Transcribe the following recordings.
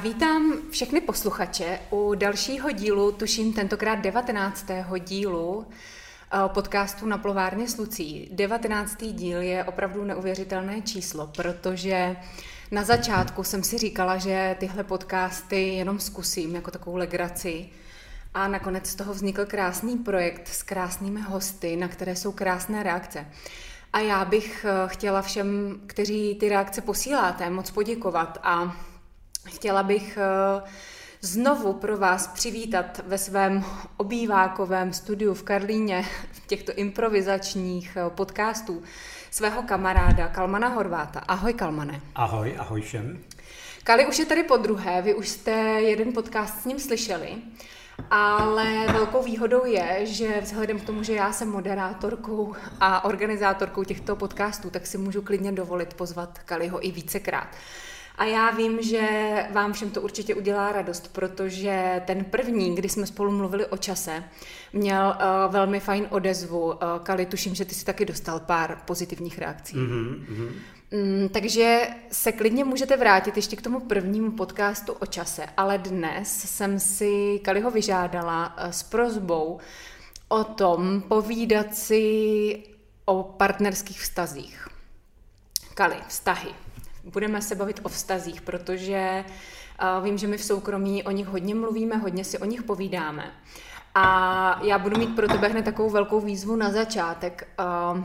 Vítám všechny posluchače u dalšího dílu, tuším tentokrát 19. dílu eh, podcastu na plovárně s Lucí. 19. díl je opravdu neuvěřitelné číslo, protože na začátku jsem si říkala, že tyhle podcasty jenom zkusím jako takovou legraci a nakonec z toho vznikl krásný projekt s krásnými hosty, na které jsou krásné reakce. A já bych eh, chtěla všem, kteří ty reakce posíláte, moc poděkovat a chtěla bych eh, znovu pro vás přivítat ve svém obývákovém studiu v Karlíně, v těchto improvizačních eh, podcastů, svého kamaráda Kalmana Horváta. Ahoj Kalmane. Ahoj, ahoj všem. Kali už je tady po druhé, vy už jste jeden podcast s ním slyšeli. Ale velkou výhodou je, že vzhledem k tomu, že já jsem moderátorkou a organizátorkou těchto podcastů, tak si můžu klidně dovolit pozvat Kaliho i vícekrát. A já vím, že vám všem to určitě udělá radost, protože ten první, kdy jsme spolu mluvili o čase, měl uh, velmi fajn odezvu. Uh, Kali, tuším, že ty si taky dostal pár pozitivních reakcí. Mm-hmm. Mm, takže se klidně můžete vrátit ještě k tomu prvnímu podcastu o čase, ale dnes jsem si Kaliho vyžádala uh, s prozbou o tom povídat si o partnerských vztazích. Kali, vztahy budeme se bavit o vztazích, protože uh, vím, že my v soukromí o nich hodně mluvíme, hodně si o nich povídáme. A já budu mít pro tebe hned takovou velkou výzvu na začátek. Uh,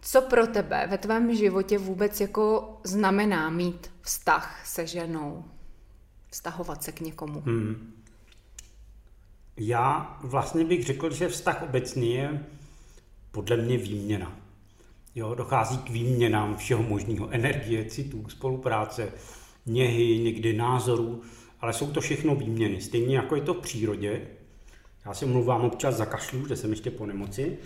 co pro tebe ve tvém životě vůbec jako znamená mít vztah se ženou? Vztahovat se k někomu? Hmm. Já vlastně bych řekl, že vztah obecně je podle mě výměna. Jo, dochází k výměnám všeho možného, energie, citů, spolupráce, něhy, někdy názorů, ale jsou to všechno výměny. Stejně jako je to v přírodě. Já si mluvám občas za kašlu, že jsem ještě po nemoci.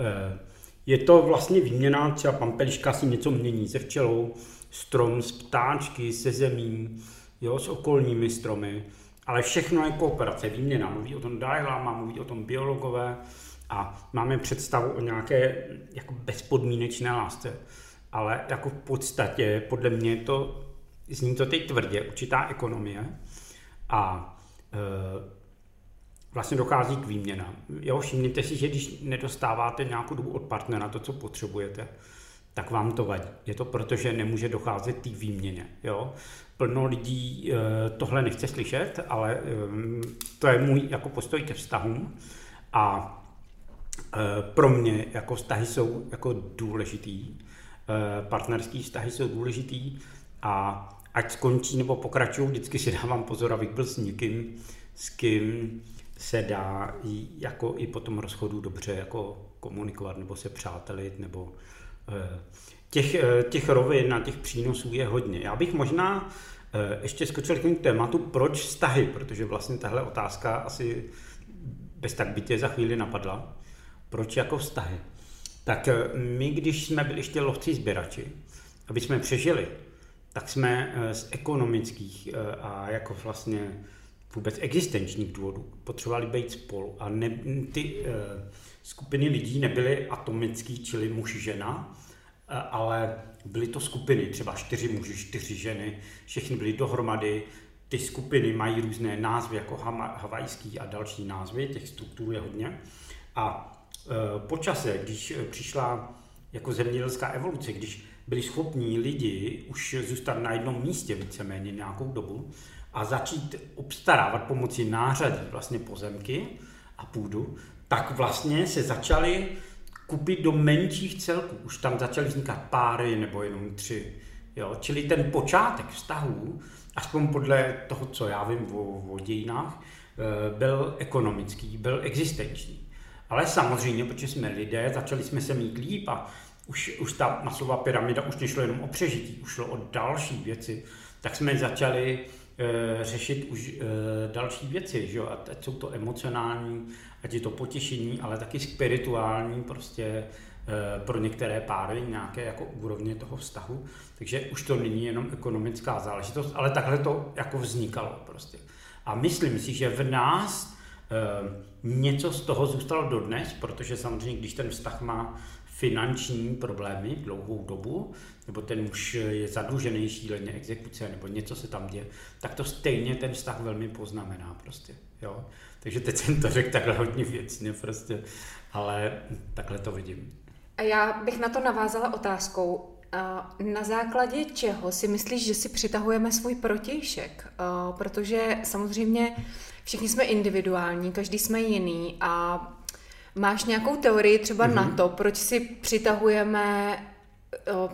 Eh, je to vlastně výměna, třeba pampeliška si něco mění se včelou, strom s ptáčky, se zemí, jo, s okolními stromy, ale všechno je kooperace, výměna. Mluví o tom Dalai Lama, mluví o tom biologové, a máme představu o nějaké jako bezpodmínečné lásce. Ale jako v podstatě, podle mě to, zní to teď tvrdě, určitá ekonomie a e, vlastně dochází k výměnám. Jo, všimněte si, že když nedostáváte nějakou dobu od partnera to, co potřebujete, tak vám to vadí. Je to proto, že nemůže docházet k výměně. Jo? Plno lidí e, tohle nechce slyšet, ale e, to je můj jako postoj ke vztahům. A pro mě jako vztahy jsou jako důležitý, eh, partnerský vztahy jsou důležitý a ať skončí nebo pokračují, vždycky si dávám pozor, abych byl s někým, s kým se dá jako i po tom rozchodu dobře jako komunikovat nebo se přátelit nebo eh, těch, těch rovin a těch přínosů je hodně. Já bych možná ještě skočil k tématu, proč vztahy, protože vlastně tahle otázka asi bez tak bytě za chvíli napadla. Proč jako vztahy? Tak eh, my, když jsme byli ještě lovci sběrači, aby jsme přežili, tak jsme eh, z ekonomických eh, a jako vlastně vůbec existenčních důvodů potřebovali být spolu. A ne, ty skupiny lidí nebyly atomický, čili muž, žena, ale byly to skupiny, třeba čtyři muži, čtyři ženy, všechny byly dohromady, ty skupiny mají různé názvy, jako havajský a další názvy, těch struktur je hodně. A po čase, když eh, přišla jako zemědělská evoluce, když byli schopní lidi už zůstat na jednom místě víceméně nějakou dobu a začít obstarávat pomocí nářadí vlastně pozemky a půdu, tak vlastně se začaly kupit do menších celků. Už tam začaly vznikat páry nebo jenom tři. Jo? Čili ten počátek vztahů, aspoň podle toho, co já vím o, o dějinách, eh, byl ekonomický, byl existenční. Ale samozřejmě, protože jsme lidé, začali jsme se mít líp a už, už ta masová pyramida už nešlo jenom o přežití, už šlo o další věci, tak jsme začali e, řešit už e, další věci, že jo? A teď jsou to emocionální, ať je to potěšení, ale taky spirituální, prostě e, pro některé páry nějaké jako úrovně toho vztahu. Takže už to není jenom ekonomická záležitost, ale takhle to jako vznikalo prostě. A myslím si, že v nás Ehm, něco z toho zůstalo dodnes, protože samozřejmě, když ten vztah má finanční problémy dlouhou dobu, nebo ten muž je zadlužený šíleně exekuce, nebo něco se tam děje, tak to stejně ten vztah velmi poznamená prostě. Jo? Takže teď jsem to řekl takhle hodně věcně prostě, ale takhle to vidím. A já bych na to navázala otázkou. Na základě čeho si myslíš, že si přitahujeme svůj protějšek? Protože samozřejmě všichni jsme individuální, každý jsme jiný a máš nějakou teorii třeba mm-hmm. na to, proč si přitahujeme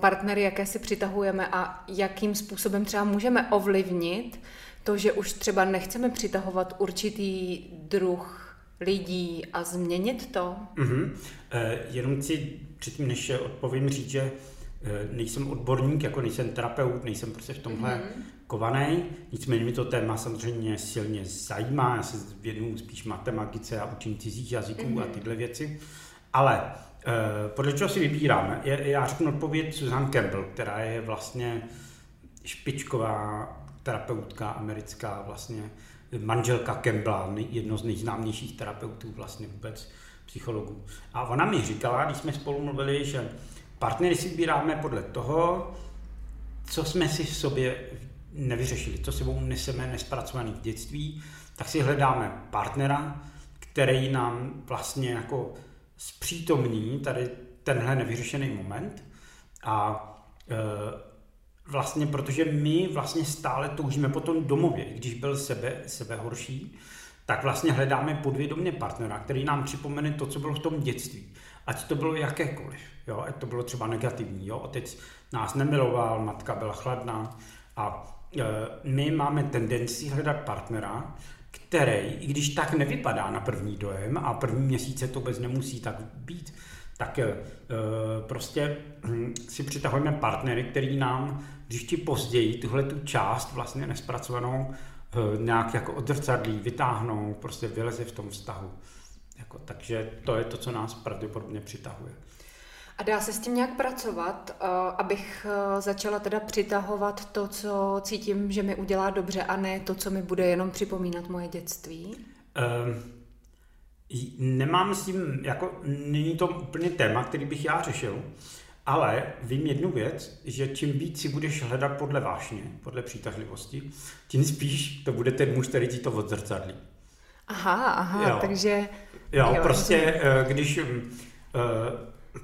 partnery, jaké si přitahujeme a jakým způsobem třeba můžeme ovlivnit to, že už třeba nechceme přitahovat určitý druh lidí a změnit to? Mm-hmm. E, jenom si předtím, než odpovím, říct, že Eh, nejsem odborník, jako nejsem terapeut, nejsem prostě v tomhle mm-hmm. Kovaný, nicméně mi to téma samozřejmě silně zajímá, já se věnuju spíš matematice a učím cizích jazyků mm-hmm. a mhm. tyhle věci, ale uh, podle čeho si vybírám? Je, já řeknu odpověď Susan Campbell, která je vlastně špičková terapeutka americká, vlastně manželka Campbella, jedno z nejznámějších terapeutů vlastně vůbec psychologů. A ona mi říkala, když jsme spolu mluvili, že Partnery si vybíráme podle toho, co jsme si v sobě nevyřešili, co sebou neseme nespracovaný v dětství, tak si hledáme partnera, který nám vlastně jako zpřítomní tady tenhle nevyřešený moment a e, vlastně protože my vlastně stále toužíme po tom domově, když byl sebe, sebe horší, tak vlastně hledáme podvědomě partnera, který nám připomene to, co bylo v tom dětství. Ať to bylo jakékoliv, jo, ať to bylo třeba negativní. Jo. Otec nás nemiloval, matka byla chladná a my máme tendenci hledat partnera, který, i když tak nevypadá na první dojem a první měsíce to bez nemusí tak být, tak e, prostě hm, si přitahujeme partnery, který nám ti později tuhle tu část vlastně nespracovanou e, nějak jako odzrcadlí, vytáhnou, prostě vyleze v tom vztahu. Jako, takže to je to, co nás pravděpodobně přitahuje. A dá se s tím nějak pracovat, uh, abych uh, začala teda přitahovat to, co cítím, že mi udělá dobře a ne to, co mi bude jenom připomínat moje dětství? Um, nemám s tím, jako není to úplně téma, který bych já řešil, ale vím jednu věc, že čím víc si budeš hledat podle vášně, podle přitažlivosti, tím spíš to bude ten muž, který ti to odzrcadlí. Aha, aha, jo. takže Jo, jo prostě rozumím. Eh, když eh,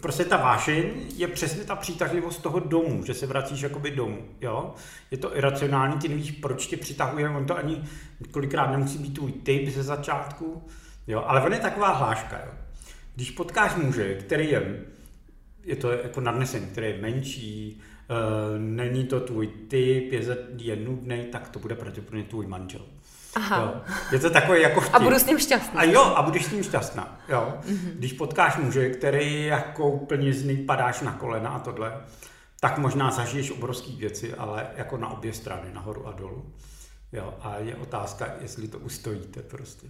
prostě ta vášeň je přesně ta přitažlivost toho domu, že se vracíš jakoby domů, jo. Je to iracionální, ty nevíš, proč tě přitahuje, on to ani kolikrát nemusí být tvůj typ ze začátku, jo, ale on je taková hláška, jo. Když potkáš muže, který je, je to jako nadnesený, který je menší, uh, není to tvůj typ, je, je nudný, tak to bude pravděpodobně tvůj manžel. Aha. Jo. Je to takový jako vtip. A budu s ním šťastná. A jo, a budeš s ním šťastná. Jo. Mm-hmm. Když potkáš muže, který jako úplně z padáš na kolena a tohle, tak možná zažiješ obrovské věci, ale jako na obě strany, nahoru a dolů. Jo, a je otázka, jestli to ustojíte prostě.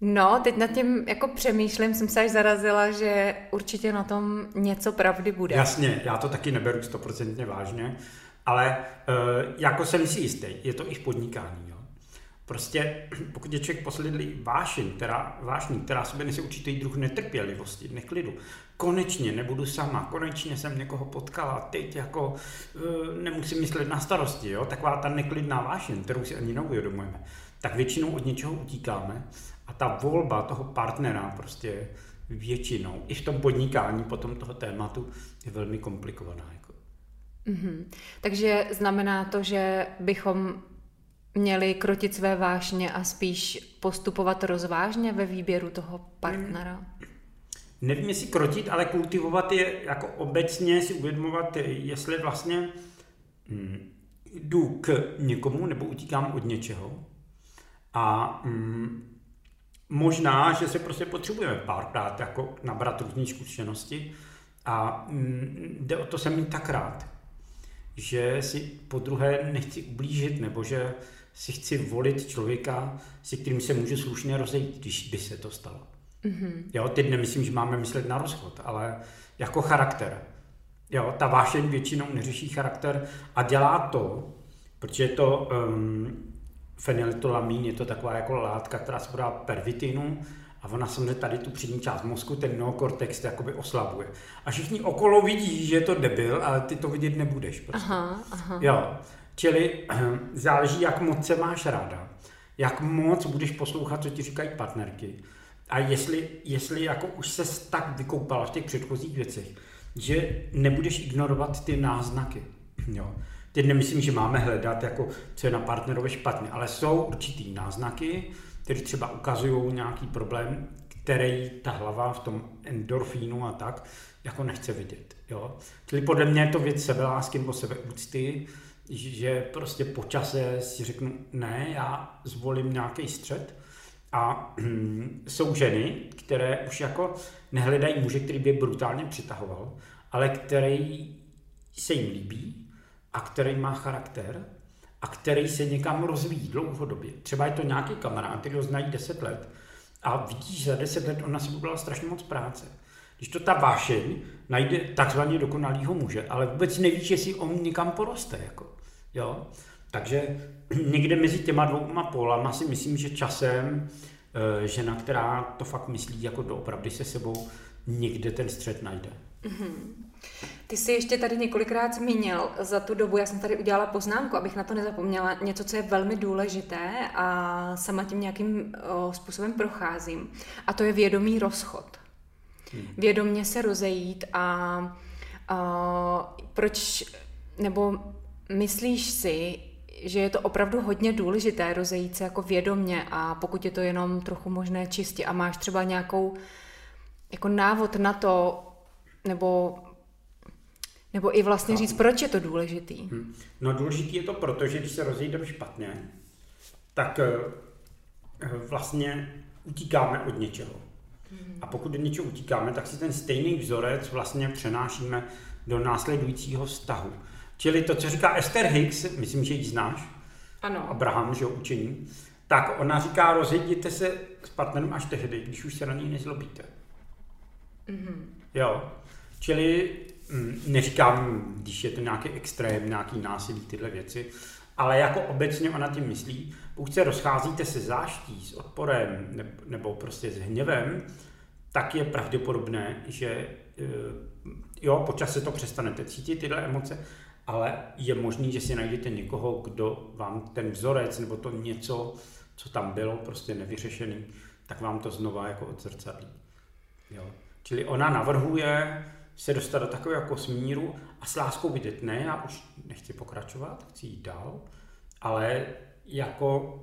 No, teď nad tím jako přemýšlím, jsem se až zarazila, že určitě na tom něco pravdy bude. Jasně, já to taky neberu stoprocentně vážně, ale uh, jako jsem si jistý, je to i v podnikání. Jo. Prostě pokud je člověk posledlý vášeň, která, vášní, která sobě nese určitý druh netrpělivosti, neklidu, konečně nebudu sama, konečně jsem někoho potkala, teď jako uh, nemusím myslet na starosti, jo? taková ta neklidná vášeň, kterou si ani neuvědomujeme, tak většinou od něčeho utíkáme a ta volba toho partnera prostě většinou, i v tom podnikání potom toho tématu, je velmi komplikovaná. Jako. Mm-hmm. Takže znamená to, že bychom měli krotit své vášně a spíš postupovat rozvážně ve výběru toho partnera? Hmm. Nevím, jestli krotit, ale kultivovat je jako obecně si uvědomovat, jestli vlastně hm, jdu k někomu nebo utíkám od něčeho. A hm, možná, že se prostě potřebujeme párkrát jako nabrat různé zkušenosti a hm, jde o to jsem mít tak rád, že si po druhé nechci ublížit nebo že si chci volit člověka, se kterým se můžu slušně rozejít, když by se to stalo. Mm-hmm. Jo, teď nemyslím, že máme myslet na rozchod, ale jako charakter. Jo, ta vášeň většinou neřeší charakter a dělá to, protože je to um, fenyletolamin, je to taková jako látka, která se podá pervitinu A ona samozřejmě tady tu přední část mozku, ten neokortex, jakoby oslabuje. A všichni okolo vidí, že je to debil, ale ty to vidět nebudeš. Prostě. Aha, aha. Jo. Čili záleží, jak moc se máš ráda, jak moc budeš poslouchat, co ti říkají partnerky. A jestli, jestli jako už se tak vykoupala v těch předchozích věcech, že nebudeš ignorovat ty náznaky. Jo. Teď nemyslím, že máme hledat, jako, co je na partnerovi špatně, ale jsou určitý náznaky, které třeba ukazují nějaký problém, který ta hlava v tom endorfínu a tak jako nechce vidět. Jo? Čili podle mě je to věc sebelásky nebo sebeúcty, že prostě po čase si řeknu, ne, já zvolím nějaký střed a jsou ženy, které už jako nehledají muže, který by je brutálně přitahoval, ale který se jim líbí a který má charakter a který se někam rozvíjí dlouhodobě. Třeba je to nějaký kamarád, který ho znají 10 let a vidíš, za 10 let on na sebe udělal strašně moc práce. Když to ta vášeň najde takzvaně dokonalýho muže, ale vůbec nevíš, jestli on někam poroste. Jako. Jo? Takže někde mezi těma dvouma polama si myslím, že časem e, žena, která to fakt myslí jako doopravdy se sebou, někde ten střed najde. Mm-hmm. Ty jsi ještě tady několikrát zmínil za tu dobu, já jsem tady udělala poznámku, abych na to nezapomněla, něco, co je velmi důležité a sama tím nějakým o, způsobem procházím. A to je vědomý rozchod. Hmm. Vědomně se rozejít a, a proč, nebo myslíš si, že je to opravdu hodně důležité rozejít se jako vědomně a pokud je to jenom trochu možné čistě a máš třeba nějakou jako návod na to, nebo nebo i vlastně říct, proč je to důležitý? Hmm. No důležitý je to proto, že když se rozejdeme špatně, tak eh, vlastně utíkáme od něčeho. Hmm. A pokud od něčeho utíkáme, tak si ten stejný vzorec vlastně přenášíme do následujícího vztahu. Čili to, co říká Esther Hicks, myslím, že ji znáš, ano. Abraham, že jo, učení, tak ona říká, rozejděte se s partnerem až tehdy, když už se na něj nezlobíte. Mm-hmm. Jo, čili Mm, neříkám, když je to nějaký extrém, nějaký násilí, tyhle věci, ale jako obecně ona tím myslí, pokud se rozcházíte se záští, s odporem nebo prostě s hněvem, tak je pravděpodobné, že eh, jo, počas se to přestanete cítit, tyhle emoce, ale je možný, že si najdete někoho, kdo vám ten vzorec nebo to něco, co tam bylo, prostě nevyřešený, tak vám to znova jako odzrcadlí. Jo. Čili ona navrhuje, se dostat do takového jako smíru a s láskou vidět, ne, já už nechci pokračovat, chci jít dál, ale jako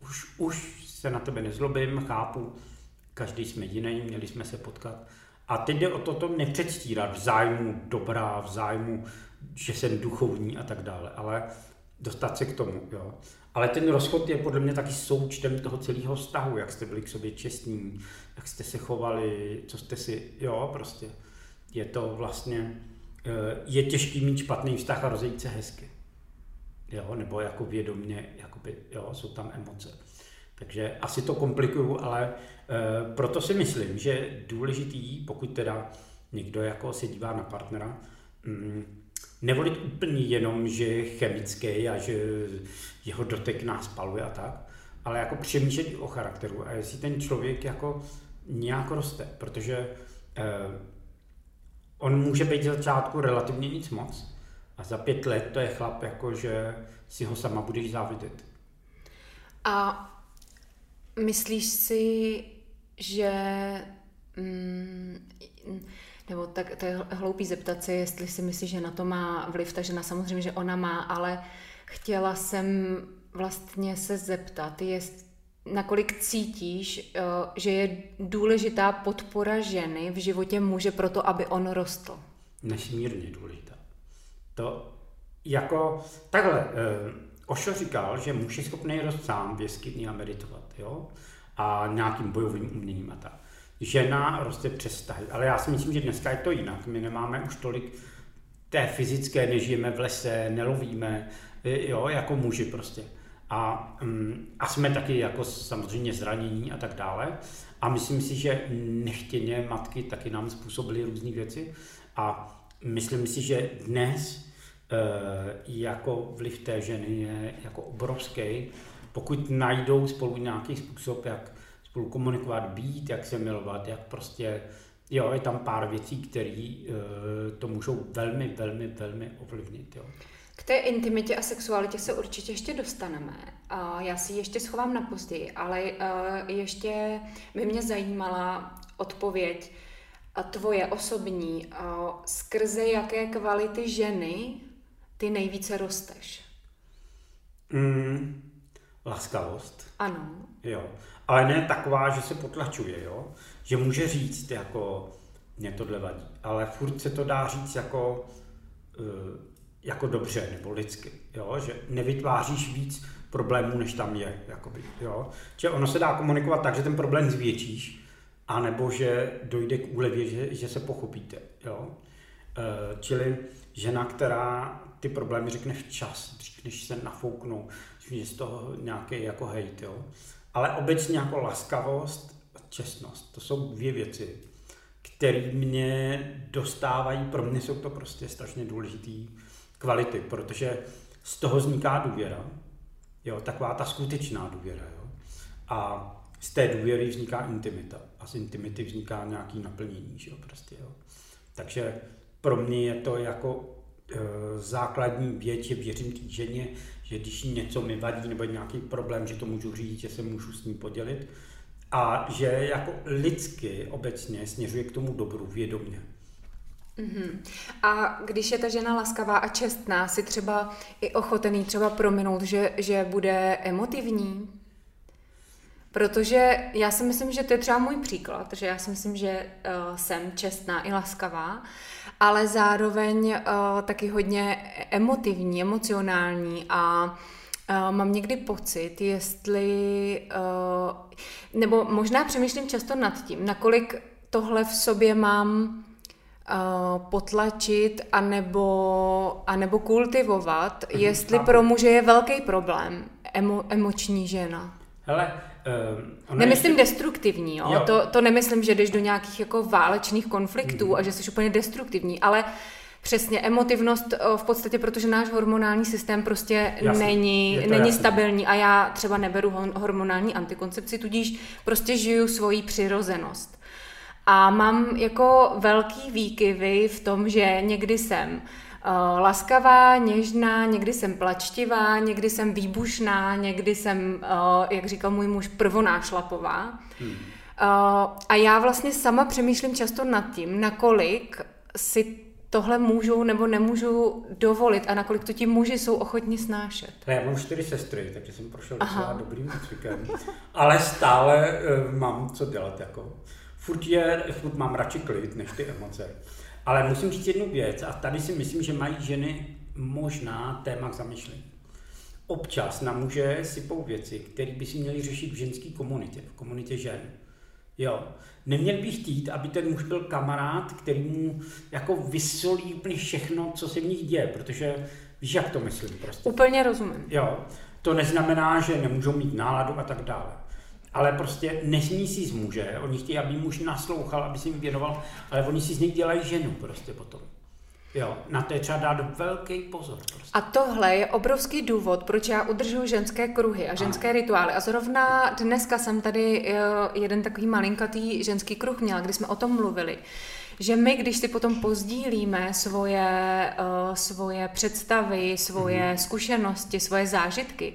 už, už se na tebe nezlobím, chápu, každý jsme jiný, měli jsme se potkat. A teď jde o to, to nepředstírat v zájmu dobrá, v zájmu, že jsem duchovní a tak dále, ale dostat se k tomu. Jo. Ale ten rozchod je podle mě taky součtem toho celého vztahu, jak jste byli k sobě čestní, jak jste se chovali, co jste si, jo, prostě je to vlastně, eh, je těžký mít špatný vztah a rozejít se hezky. Jo, nebo jako vědomně, jakoby, jo, jsou tam emoce. Takže asi to komplikuju, ale e, proto si myslím, že důležitý, pokud teda někdo jako se dívá na partnera, mm, nevolit úplně jenom, že je chemický a že jeho dotek nás paluje a tak, ale jako přemýšlet o charakteru a jestli ten člověk jako nějak roste, protože e, on může být z začátku relativně nic moc a za pět let to je chlap, jako že si ho sama budeš závidět. A myslíš si, že mm, nebo tak to je hloupý zeptat se, jestli si myslíš, že na to má vliv ta žena, samozřejmě, že ona má, ale chtěla jsem vlastně se zeptat, jest, nakolik cítíš, eh, že je důležitá podpora ženy v životě muže pro to, aby on rostl? Nesmírně důležitá. To jako, takhle, eh, Ošo říkal, že muž je schopný rost sám v jeskyni a meditovat, jo? A nějakým bojovým uměním a tak. Žena roste přes vztahy, ale já si myslím, že dneska je to jinak. My nemáme už tolik té fyzické, nežijeme v lese, nelovíme, eh, jo, jako muži prostě. A, mm, a jsme taky jako samozřejmě zranění a tak dále. A myslím si, že nechtěně matky taky nám způsobily různé věci. A myslím si, že dnes e, jako vliv té ženy je jako obrovský. Pokud najdou spolu nějaký způsob, jak spolu komunikovat, být, jak se milovat, jak prostě, jo, je tam pár věcí, které uh, to můžou velmi, velmi, velmi ovlivnit, jo. K té intimitě a sexualitě se určitě ještě dostaneme. Já si ještě schovám na později, ale uh, ještě by mě zajímala odpověď a tvoje osobní, uh, skrze jaké kvality ženy ty nejvíce rosteš? Mm, laskavost. Ano. Jo. Ale ne taková, že se potlačuje, jo. Že může říct, jako, mě tohle vadí. Ale furt se to dá říct jako, uh, jako dobře nebo lidsky, jo. Že nevytváříš víc problémů, než tam je, jakoby, jo. Že ono se dá komunikovat tak, že ten problém zvětšíš, anebo že dojde k úlevě, že, že se pochopíte, jo. Uh, čili žena, která ty problémy řekne včas, než se nafouknou, že z toho nějaký jako hejt, jo. Ale obecně jako laskavost a čestnost, to jsou dvě věci, které mě dostávají, pro mě jsou to prostě strašně důležité kvality, protože z toho vzniká důvěra, jo, taková ta skutečná důvěra, jo. A z té důvěry vzniká intimita a z intimity vzniká nějaký naplnění, že jo, prostě, jo. Takže pro mě je to jako e, základní věc, že věřím té ženě, že když něco mi vadí nebo nějaký problém, že to můžu říct, že se můžu s ní podělit a že jako lidsky obecně směřuje k tomu dobru vědomě. Mm-hmm. A když je ta žena laskavá a čestná, si třeba i ochotený třeba prominout, že, že bude emotivní? Protože já si myslím, že to je třeba můj příklad, že já si myslím, že uh, jsem čestná i laskavá, ale zároveň uh, taky hodně emotivní, emocionální a uh, mám někdy pocit, jestli, uh, nebo možná přemýšlím často nad tím, nakolik tohle v sobě mám uh, potlačit anebo, anebo kultivovat, jestli pro muže je velký problém emo, emoční žena. Hele, Uh, nemyslím je... destruktivní, jo? jo. To, to nemyslím, že jdeš do nějakých jako válečných konfliktů mm. a že jsi úplně destruktivní, ale přesně emotivnost eh, v podstatě, protože náš hormonální systém prostě jasný. není, není jasný. stabilní a já třeba neberu hormonální antikoncepci, tudíž prostě žiju svoji přirozenost. A mám jako velký výkyvy v tom, že někdy jsem uh, laskavá, něžná, někdy jsem plačtivá, někdy jsem výbušná, někdy jsem, uh, jak říkal můj muž, prvonášlapová. Hmm. A já vlastně sama přemýšlím často nad tím, nakolik si tohle můžu nebo nemůžu dovolit a nakolik to ti muži jsou ochotni snášet. Já mám čtyři sestry, takže jsem prošel docela dobrým cvikem, ale stále uh, mám co dělat. Jako. Furt, je, furt mám radši klid než ty emoce. Ale musím říct jednu věc, a tady si myslím, že mají ženy možná téma k zamyšlení. Občas na muže sypou věci, které by si měli řešit v ženské komunitě, v komunitě žen. Jo. Neměl bych chtít, aby ten muž byl kamarád, který mu jako vysolí úplně všechno, co se v nich děje, protože víš, jak to myslím prostě. Úplně rozumím. Jo. To neznamená, že nemůžou mít náladu a tak dále ale prostě nesmí si z muže, oni chtějí, aby muž naslouchal, aby si jim věnoval, ale oni si z nich dělají ženu prostě potom. Jo, na to je třeba dát velký pozor. Prostě. A tohle je obrovský důvod, proč já udržuji ženské kruhy a ženské ano. rituály. A zrovna dneska jsem tady eh, jeden takový malinkatý ženský kruh měla, kdy jsme o tom mluvili že my, když si potom pozdílíme svoje, uh, svoje představy, svoje mm-hmm. zkušenosti, svoje zážitky,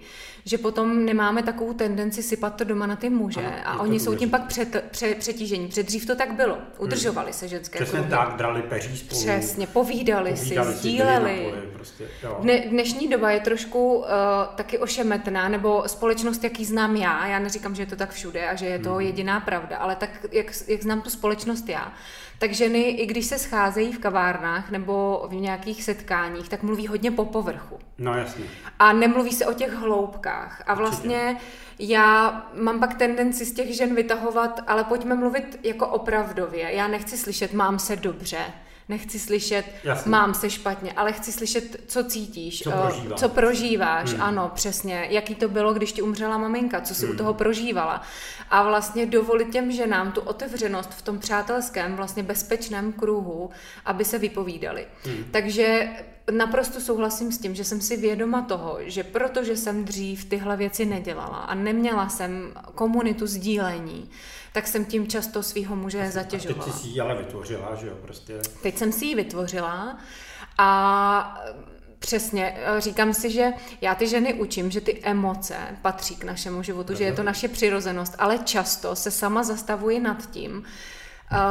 že potom nemáme takovou tendenci sypat to doma na ty muže ano, a oni jsou tím pak před, před, přetížení. Předdřív to tak bylo. Udržovali hmm. se ženské Přesně kruhy. tak, drali peří spolu. Přesně, povídali, povídali si, sdíleli. Poli, prostě, Dne, dnešní doba je trošku uh, taky ošemetná, nebo společnost, jaký znám já, já neříkám, že je to tak všude a že je to hmm. jediná pravda, ale tak, jak, jak znám tu společnost já, tak ženy, i když se scházejí v kavárnách nebo v nějakých setkáních, tak mluví hodně po povrchu. No jasně. A nemluví se o těch hloubkách. A vlastně já mám pak tendenci z těch žen vytahovat, ale pojďme mluvit jako opravdově. Já nechci slyšet, mám se dobře nechci slyšet, Jasně. mám se špatně, ale chci slyšet, co cítíš, co, prožívá. co prožíváš, hmm. ano, přesně, jaký to bylo, když ti umřela maminka, co si hmm. u toho prožívala. A vlastně dovolit těm ženám tu otevřenost v tom přátelském, vlastně bezpečném kruhu, aby se vypovídali. Hmm. Takže naprosto souhlasím s tím, že jsem si vědoma toho, že protože jsem dřív tyhle věci nedělala a neměla jsem komunitu sdílení, tak jsem tím často svého muže zatěžovala. A teď jsi ji ale vytvořila, že jo, prostě. Teď jsem si ji vytvořila a Přesně, říkám si, že já ty ženy učím, že ty emoce patří k našemu životu, že je to naše přirozenost, ale často se sama zastavuji nad tím,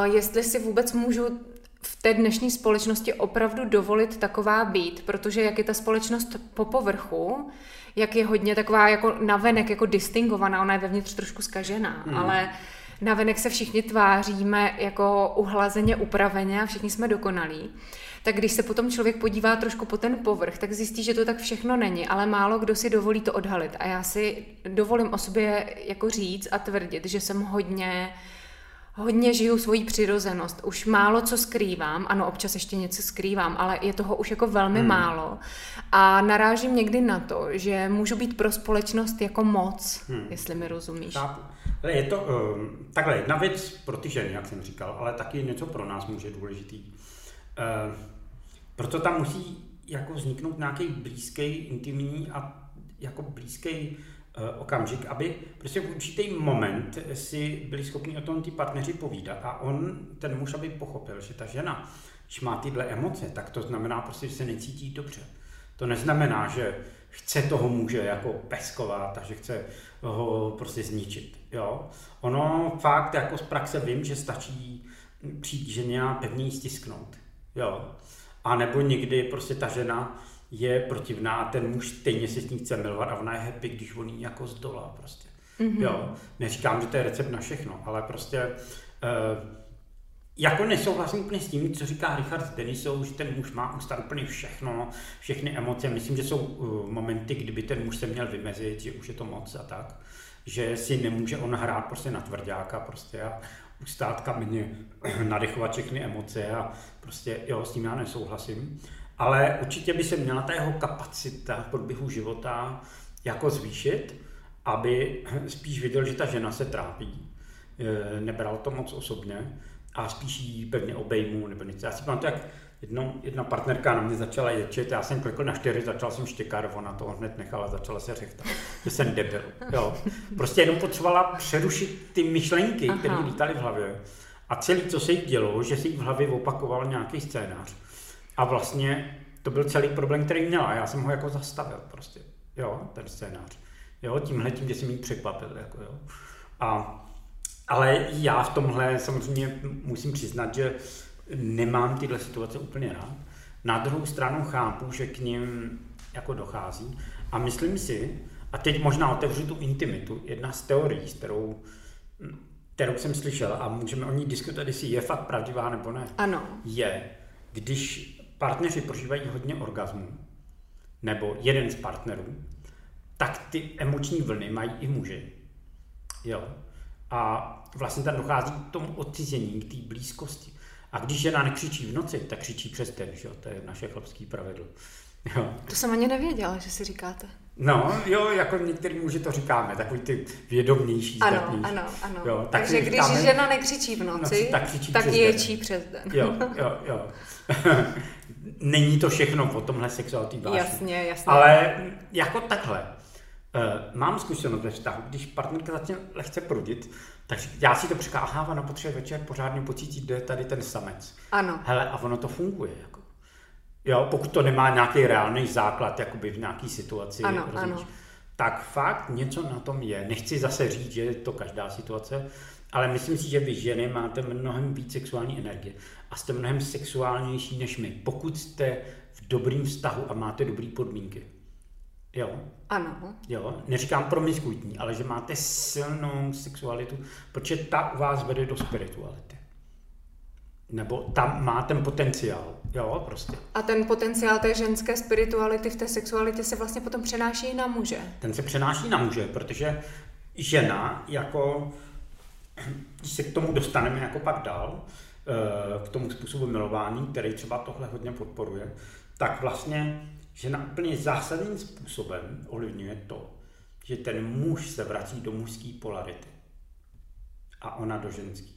jestli si vůbec můžu v té dnešní společnosti opravdu dovolit taková být, protože jak je ta společnost po povrchu, jak je hodně taková jako navenek, jako distingovaná, ona je vevnitř trošku skažená, hmm. ale navenek se všichni tváříme jako uhlazeně, upraveně a všichni jsme dokonalí. Tak když se potom člověk podívá trošku po ten povrch, tak zjistí, že to tak všechno není, ale málo kdo si dovolí to odhalit. A já si dovolím o sobě jako říct a tvrdit, že jsem hodně hodně žiju svoji přirozenost. Už málo co skrývám, ano, občas ještě něco skrývám, ale je toho už jako velmi hmm. málo. A narážím někdy na to, že můžu být pro společnost jako moc, hmm. jestli mi rozumíš. Chápu. Je to um, takhle jedna věc pro ty ženy, jak jsem říkal, ale taky něco pro nás může důležitý. Uh, proto tam musí jako vzniknout nějaký blízký, intimní a jako blízký Eh, okamžik, aby prostě v určitý moment si byli schopni o tom ty partneři povídat a on, ten muž, aby pochopil, že ta žena, když má tyhle emoce, tak to znamená prostě, že se necítí dobře. To neznamená, že chce toho muže jako peskovat a že chce ho prostě zničit. Jo? Ono fakt jako z praxe vím, že stačí přijít ženě a pevně stisknout. Jo? A nebo někdy prostě ta žena je protivná a ten muž stejně si s ní chce milovat a ona je happy, když on jí jako zdolá prostě. Mm-hmm. Jo, neříkám, že to je recept na všechno, ale prostě uh, jako nesouhlasím úplně s tím, co říká Richard Denisou, že ten muž má ustat úplně všechno, všechny emoce. Myslím, že jsou uh, momenty, kdyby ten muž se měl vymezit, že už je to moc a tak, že si nemůže on hrát prostě na tvrdáka prostě a ustát kameně, nadechovat všechny emoce a prostě jo, s tím já nesouhlasím ale určitě by se měla ta jeho kapacita v průběhu života jako zvýšit, aby spíš viděl, že ta žena se trápí, e, nebral to moc osobně a spíš jí pevně obejmu nebo něco. Já si pamatuju, jak jedno, jedna partnerka na mě začala ječet, já jsem klikl na čtyři, začal jsem štěkat, ona to hned nechala, začala se řechtat, že jsem debil. Jo. Prostě jenom potřebovala přerušit ty myšlenky, které lítaly v hlavě. A celý, co se jí dělo, že si jí v hlavě opakoval nějaký scénář. A vlastně to byl celý problém, který měla. Já jsem ho jako zastavil prostě, jo, ten scénář. Jo, tímhle tím, že jsem jí překvapil, jako jo. A, ale já v tomhle samozřejmě musím přiznat, že nemám tyhle situace úplně rád. Na druhou stranu chápu, že k ním jako dochází a myslím si, a teď možná otevřu tu intimitu, jedna z teorií, s kterou, kterou jsem slyšel a můžeme o ní diskutovat, jestli je fakt pravdivá nebo ne. Ano. Je, když partneři prožívají hodně orgazmů, nebo jeden z partnerů, tak ty emoční vlny mají i muži. Jo. A vlastně tam dochází k tomu odcizení, k té blízkosti. A když žena nekřičí v noci, tak křičí přes den, že jo? to je naše chlapský pravidlo. Jo. To jsem ani nevěděla, že si říkáte. No, jo, jako některý muži to říkáme, takový ty vědomnější, Ano, ano, ano. Jo, tak Takže když říkáme, žena nekřičí v noci, noci tak, křičí tak přes ječí den. přes den. Jo, jo, jo. Není to všechno o tomhle sexuální vášni. Jasně, jasně. Ale jako takhle. Uh, mám zkušenost ve vztahu, když partnerka začne lehce prudit, tak já si to překázávám na potřebě večer pořádně pocítit, kde je tady ten samec. Ano. Hele, a ono to funguje. Jako. Jo, pokud to nemá nějaký reálný základ, jakoby v nějaký situaci, ano, ano. tak fakt něco na tom je. Nechci zase říct, že je to každá situace, ale myslím si, že vy ženy máte mnohem víc sexuální energie a jste mnohem sexuálnější než my, pokud jste v dobrým vztahu a máte dobré podmínky. Jo? Ano. Jo, neříkám promiskuitní, ale že máte silnou sexualitu, protože ta u vás vede do spirituality. Nebo tam má ten potenciál, jo, prostě. A ten potenciál té ženské spirituality v té sexualitě se vlastně potom přenáší na muže. Ten se přenáší na muže, protože žena jako, když se k tomu dostaneme jako pak dál, eh, k tomu způsobu milování, který třeba tohle hodně podporuje, tak vlastně žena úplně zásadním způsobem ovlivňuje to, že ten muž se vrací do mužské polarity a ona do ženský.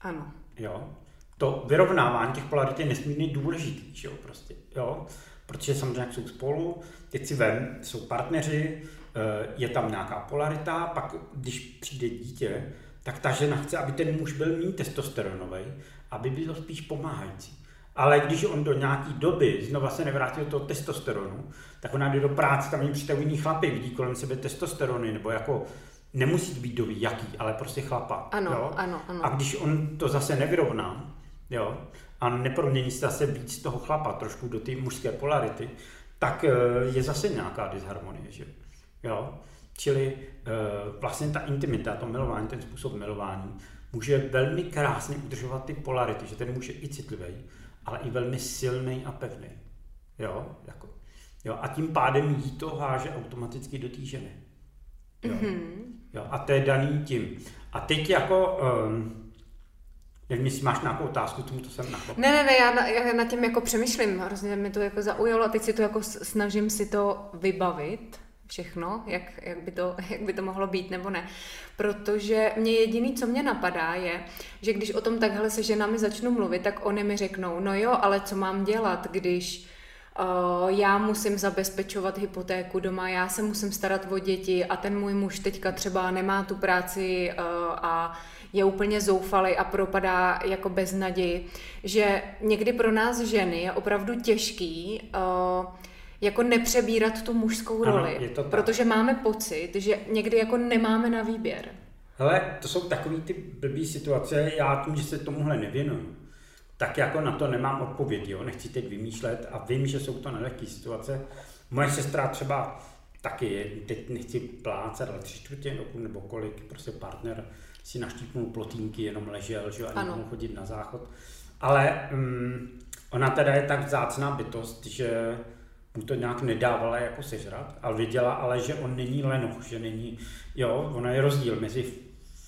Ano. Jo. to vyrovnávání těch polarit je nesmírně důležitý, že jo, prostě, jo, protože samozřejmě jak jsou spolu, teď si vem, jsou partneři, eh, je tam nějaká polarita, pak když přijde dítě, tak ta žena chce, aby ten muž byl méně testosteronový, aby byl spíš pomáhající. Ale když on do nějaké doby znova se nevrátil do toho testosteronu, tak ona jde do práce, tam přitahují jiný chlapy, vidí kolem sebe testosterony, nebo jako nemusí být doví jaký, ale prostě chlapa. Ano, jo? ano, ano. A když on to zase nevyrovná, jo, a nepromění se zase víc z toho chlapa trošku do té mužské polarity, tak eh, je zase nějaká disharmonie, že jo. Čili eh, vlastně ta intimita, to milování, ten způsob milování, může velmi krásně udržovat ty polarity, že ten muž je i citlivý, ale i velmi silný a pevný. Jo, jako. jo, a tím pádem jí to háže automaticky do té ženy. Jo. Mm-hmm. jo, a to je daný tím. A teď jako, um, nevím, jestli máš nějakou otázku, tomu to jsem nakopl. Ne, ne, ne, já, na, já na tím jako přemýšlím, hrozně mi to jako zaujalo a teď si to jako snažím si to vybavit všechno, jak, jak, by to, jak by to mohlo být nebo ne. Protože mě jediný, co mě napadá, je, že když o tom takhle se ženami začnu mluvit, tak oni mi řeknou, no jo, ale co mám dělat, když já musím zabezpečovat hypotéku doma, já se musím starat o děti a ten můj muž teďka třeba nemá tu práci a je úplně zoufalý a propadá jako bez naději, že někdy pro nás ženy je opravdu těžký uh, jako nepřebírat tu mužskou roli, ano, je to tak. protože máme pocit, že někdy jako nemáme na výběr. Hele, to jsou takové ty blbý situace, já tím, že se tomuhle nevěnuju, tak jako na to nemám odpověď, jo, nechci teď vymýšlet a vím, že jsou to nelehké situace. Moje sestra třeba taky, teď nechci plácat, ale tři čtvrtě roku nebo kolik, prostě partner si naštípnul plotínky, jenom ležel, že a nemohl chodit na záchod. Ale um, ona teda je tak vzácná bytost, že mu to nějak nedávala jako sežrat, ale věděla ale, že on není lenoch, že není, jo, ono je rozdíl mezi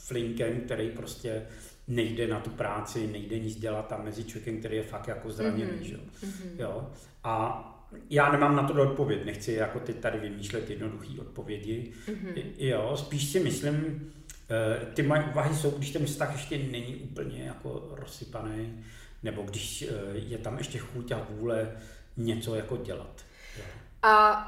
flinkem, který prostě nejde na tu práci, nejde nic dělat a mezi člověkem, který je fakt jako zraněný, mm-hmm. že? Mm-hmm. jo. A já nemám na to odpověď, nechci jako teď tady vymýšlet jednoduché odpovědi. Mm-hmm. Jo, spíš si myslím, eh, ty moje úvahy jsou, když ten vztah ještě není úplně jako rozsypaný, nebo když eh, je tam ještě chuť a vůle něco jako dělat. A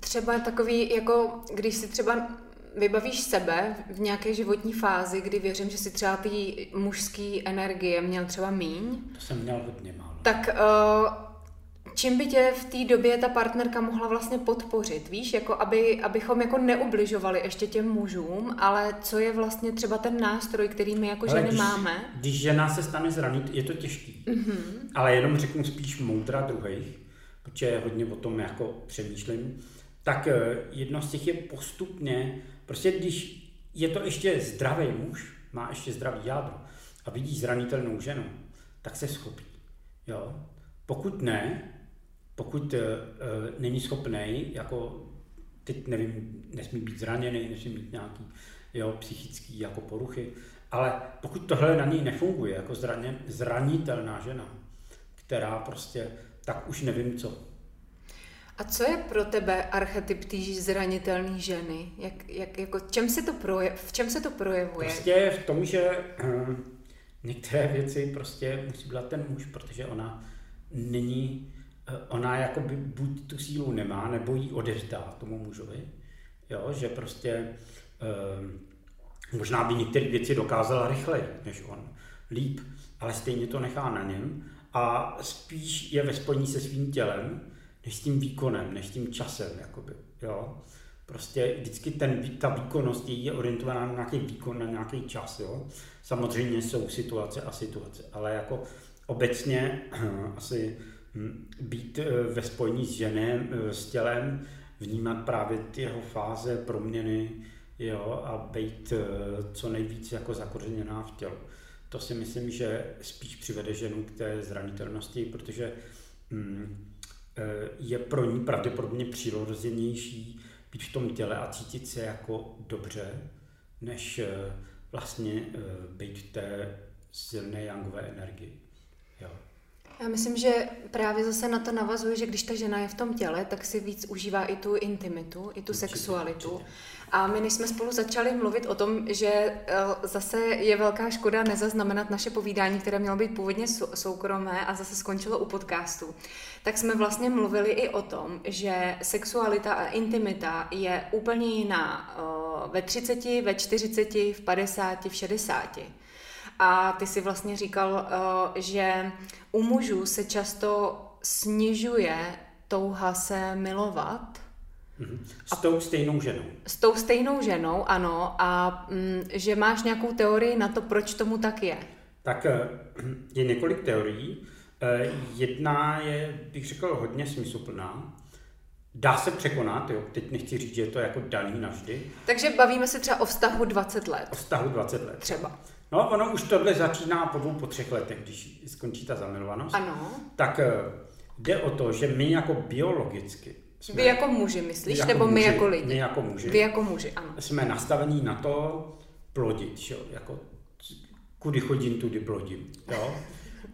třeba takový, jako když si třeba vybavíš sebe v nějaké životní fázi, kdy věřím, že si třeba ty mužské energie měl třeba míň. To jsem měl hodně málo. Tak uh, čím by tě v té době ta partnerka mohla vlastně podpořit, víš, jako aby, abychom jako neubližovali ještě těm mužům, ale co je vlastně třeba ten nástroj, který my jako ale ženy když, máme? Když žena se stane zranit, je to těžký. Mm-hmm. Ale jenom řeknu spíš moudra druhých protože hodně o tom jako přemýšlím, tak eh, jedno z těch je postupně, prostě když je to ještě zdravý muž, má ještě zdravý jádro a vidí zranitelnou ženu, tak se schopí. Jo? Pokud ne, pokud uh, není schopný, jako teď nevím, nesmí být zraněný, nesmí mít nějaký jo, psychický jako poruchy, ale pokud tohle na něj nefunguje jako zraně, zranitelná žena, která prostě tak už nevím co. A co je pro tebe archetyp té zranitelné ženy? Jak, jak, jako, čem se to proje, v čem se to projevuje? Prostě v tom, že uh, některé věci prostě musí být ten muž, protože ona není, uh, ona jakoby buď tu sílu nemá, nebo ji odevzdá tomu mužovi. Jo, že prostě uh, možná by některé věci dokázala rychleji než on, líp, ale stejně to nechá na něm a spíš je ve spojení se svým tělem, než s tím výkonem, než s tím časem, jakoby, jo. Prostě vždycky ten, ta výkonnost je orientovaná na nějaký výkon, na nějaký čas, jo. Samozřejmě jsou situace a situace, ale jako obecně asi hm, být eh, ve spojení s ženem, eh, s tělem, vnímat právě ty jeho fáze, proměny, jo, a být eh, co nejvíc jako zakořeněná v tělu. To si myslím, že spíš přivede ženu k té zranitelnosti, protože hm, Eh, je pro ní pravděpodobně přirozenější být v tom těle a cítit se jako dobře, než eh, vlastně eh, být v té silné jangové energii. Jo. Já myslím, že právě zase na to navazuje, že když ta žena je v tom těle, tak si víc užívá i tu intimitu, i tu určitě, sexualitu. Určitě. A my, než jsme spolu začali mluvit o tom, že eh, zase je velká škoda nezaznamenat naše povídání, které mělo být původně soukromé a zase skončilo u podcastu, tak jsme vlastně mluvili i o tom, že sexualita a intimita je úplně jiná eh, ve 30, ve 40, v 50, v 60. A ty si vlastně říkal, eh, že u mužů se často snižuje touha se milovat. Mhm. S tou stejnou ženou. S tou stejnou ženou, ano. A mm, že máš nějakou teorii na to, proč tomu tak je? Tak eh, je několik teorií. Eh, jedna je, bych řekl, hodně smysluplná. Dá se překonat, jo. teď nechci říct, že je to jako daný navždy. Takže bavíme se třeba o vztahu 20 let. O vztahu 20 let. Třeba. No, ono už tohle začíná po dvou, po třech letech, když skončí ta zamilovanost. Ano. Tak eh, jde o to, že my jako biologicky jsme, Vy jako muži, myslíš? Jako nebo muži, my jako lidi? My jako muži. Vy jako muži, ano. Jsme nastavení na to plodit, že? jako kudy chodím, tudy plodím. Jo?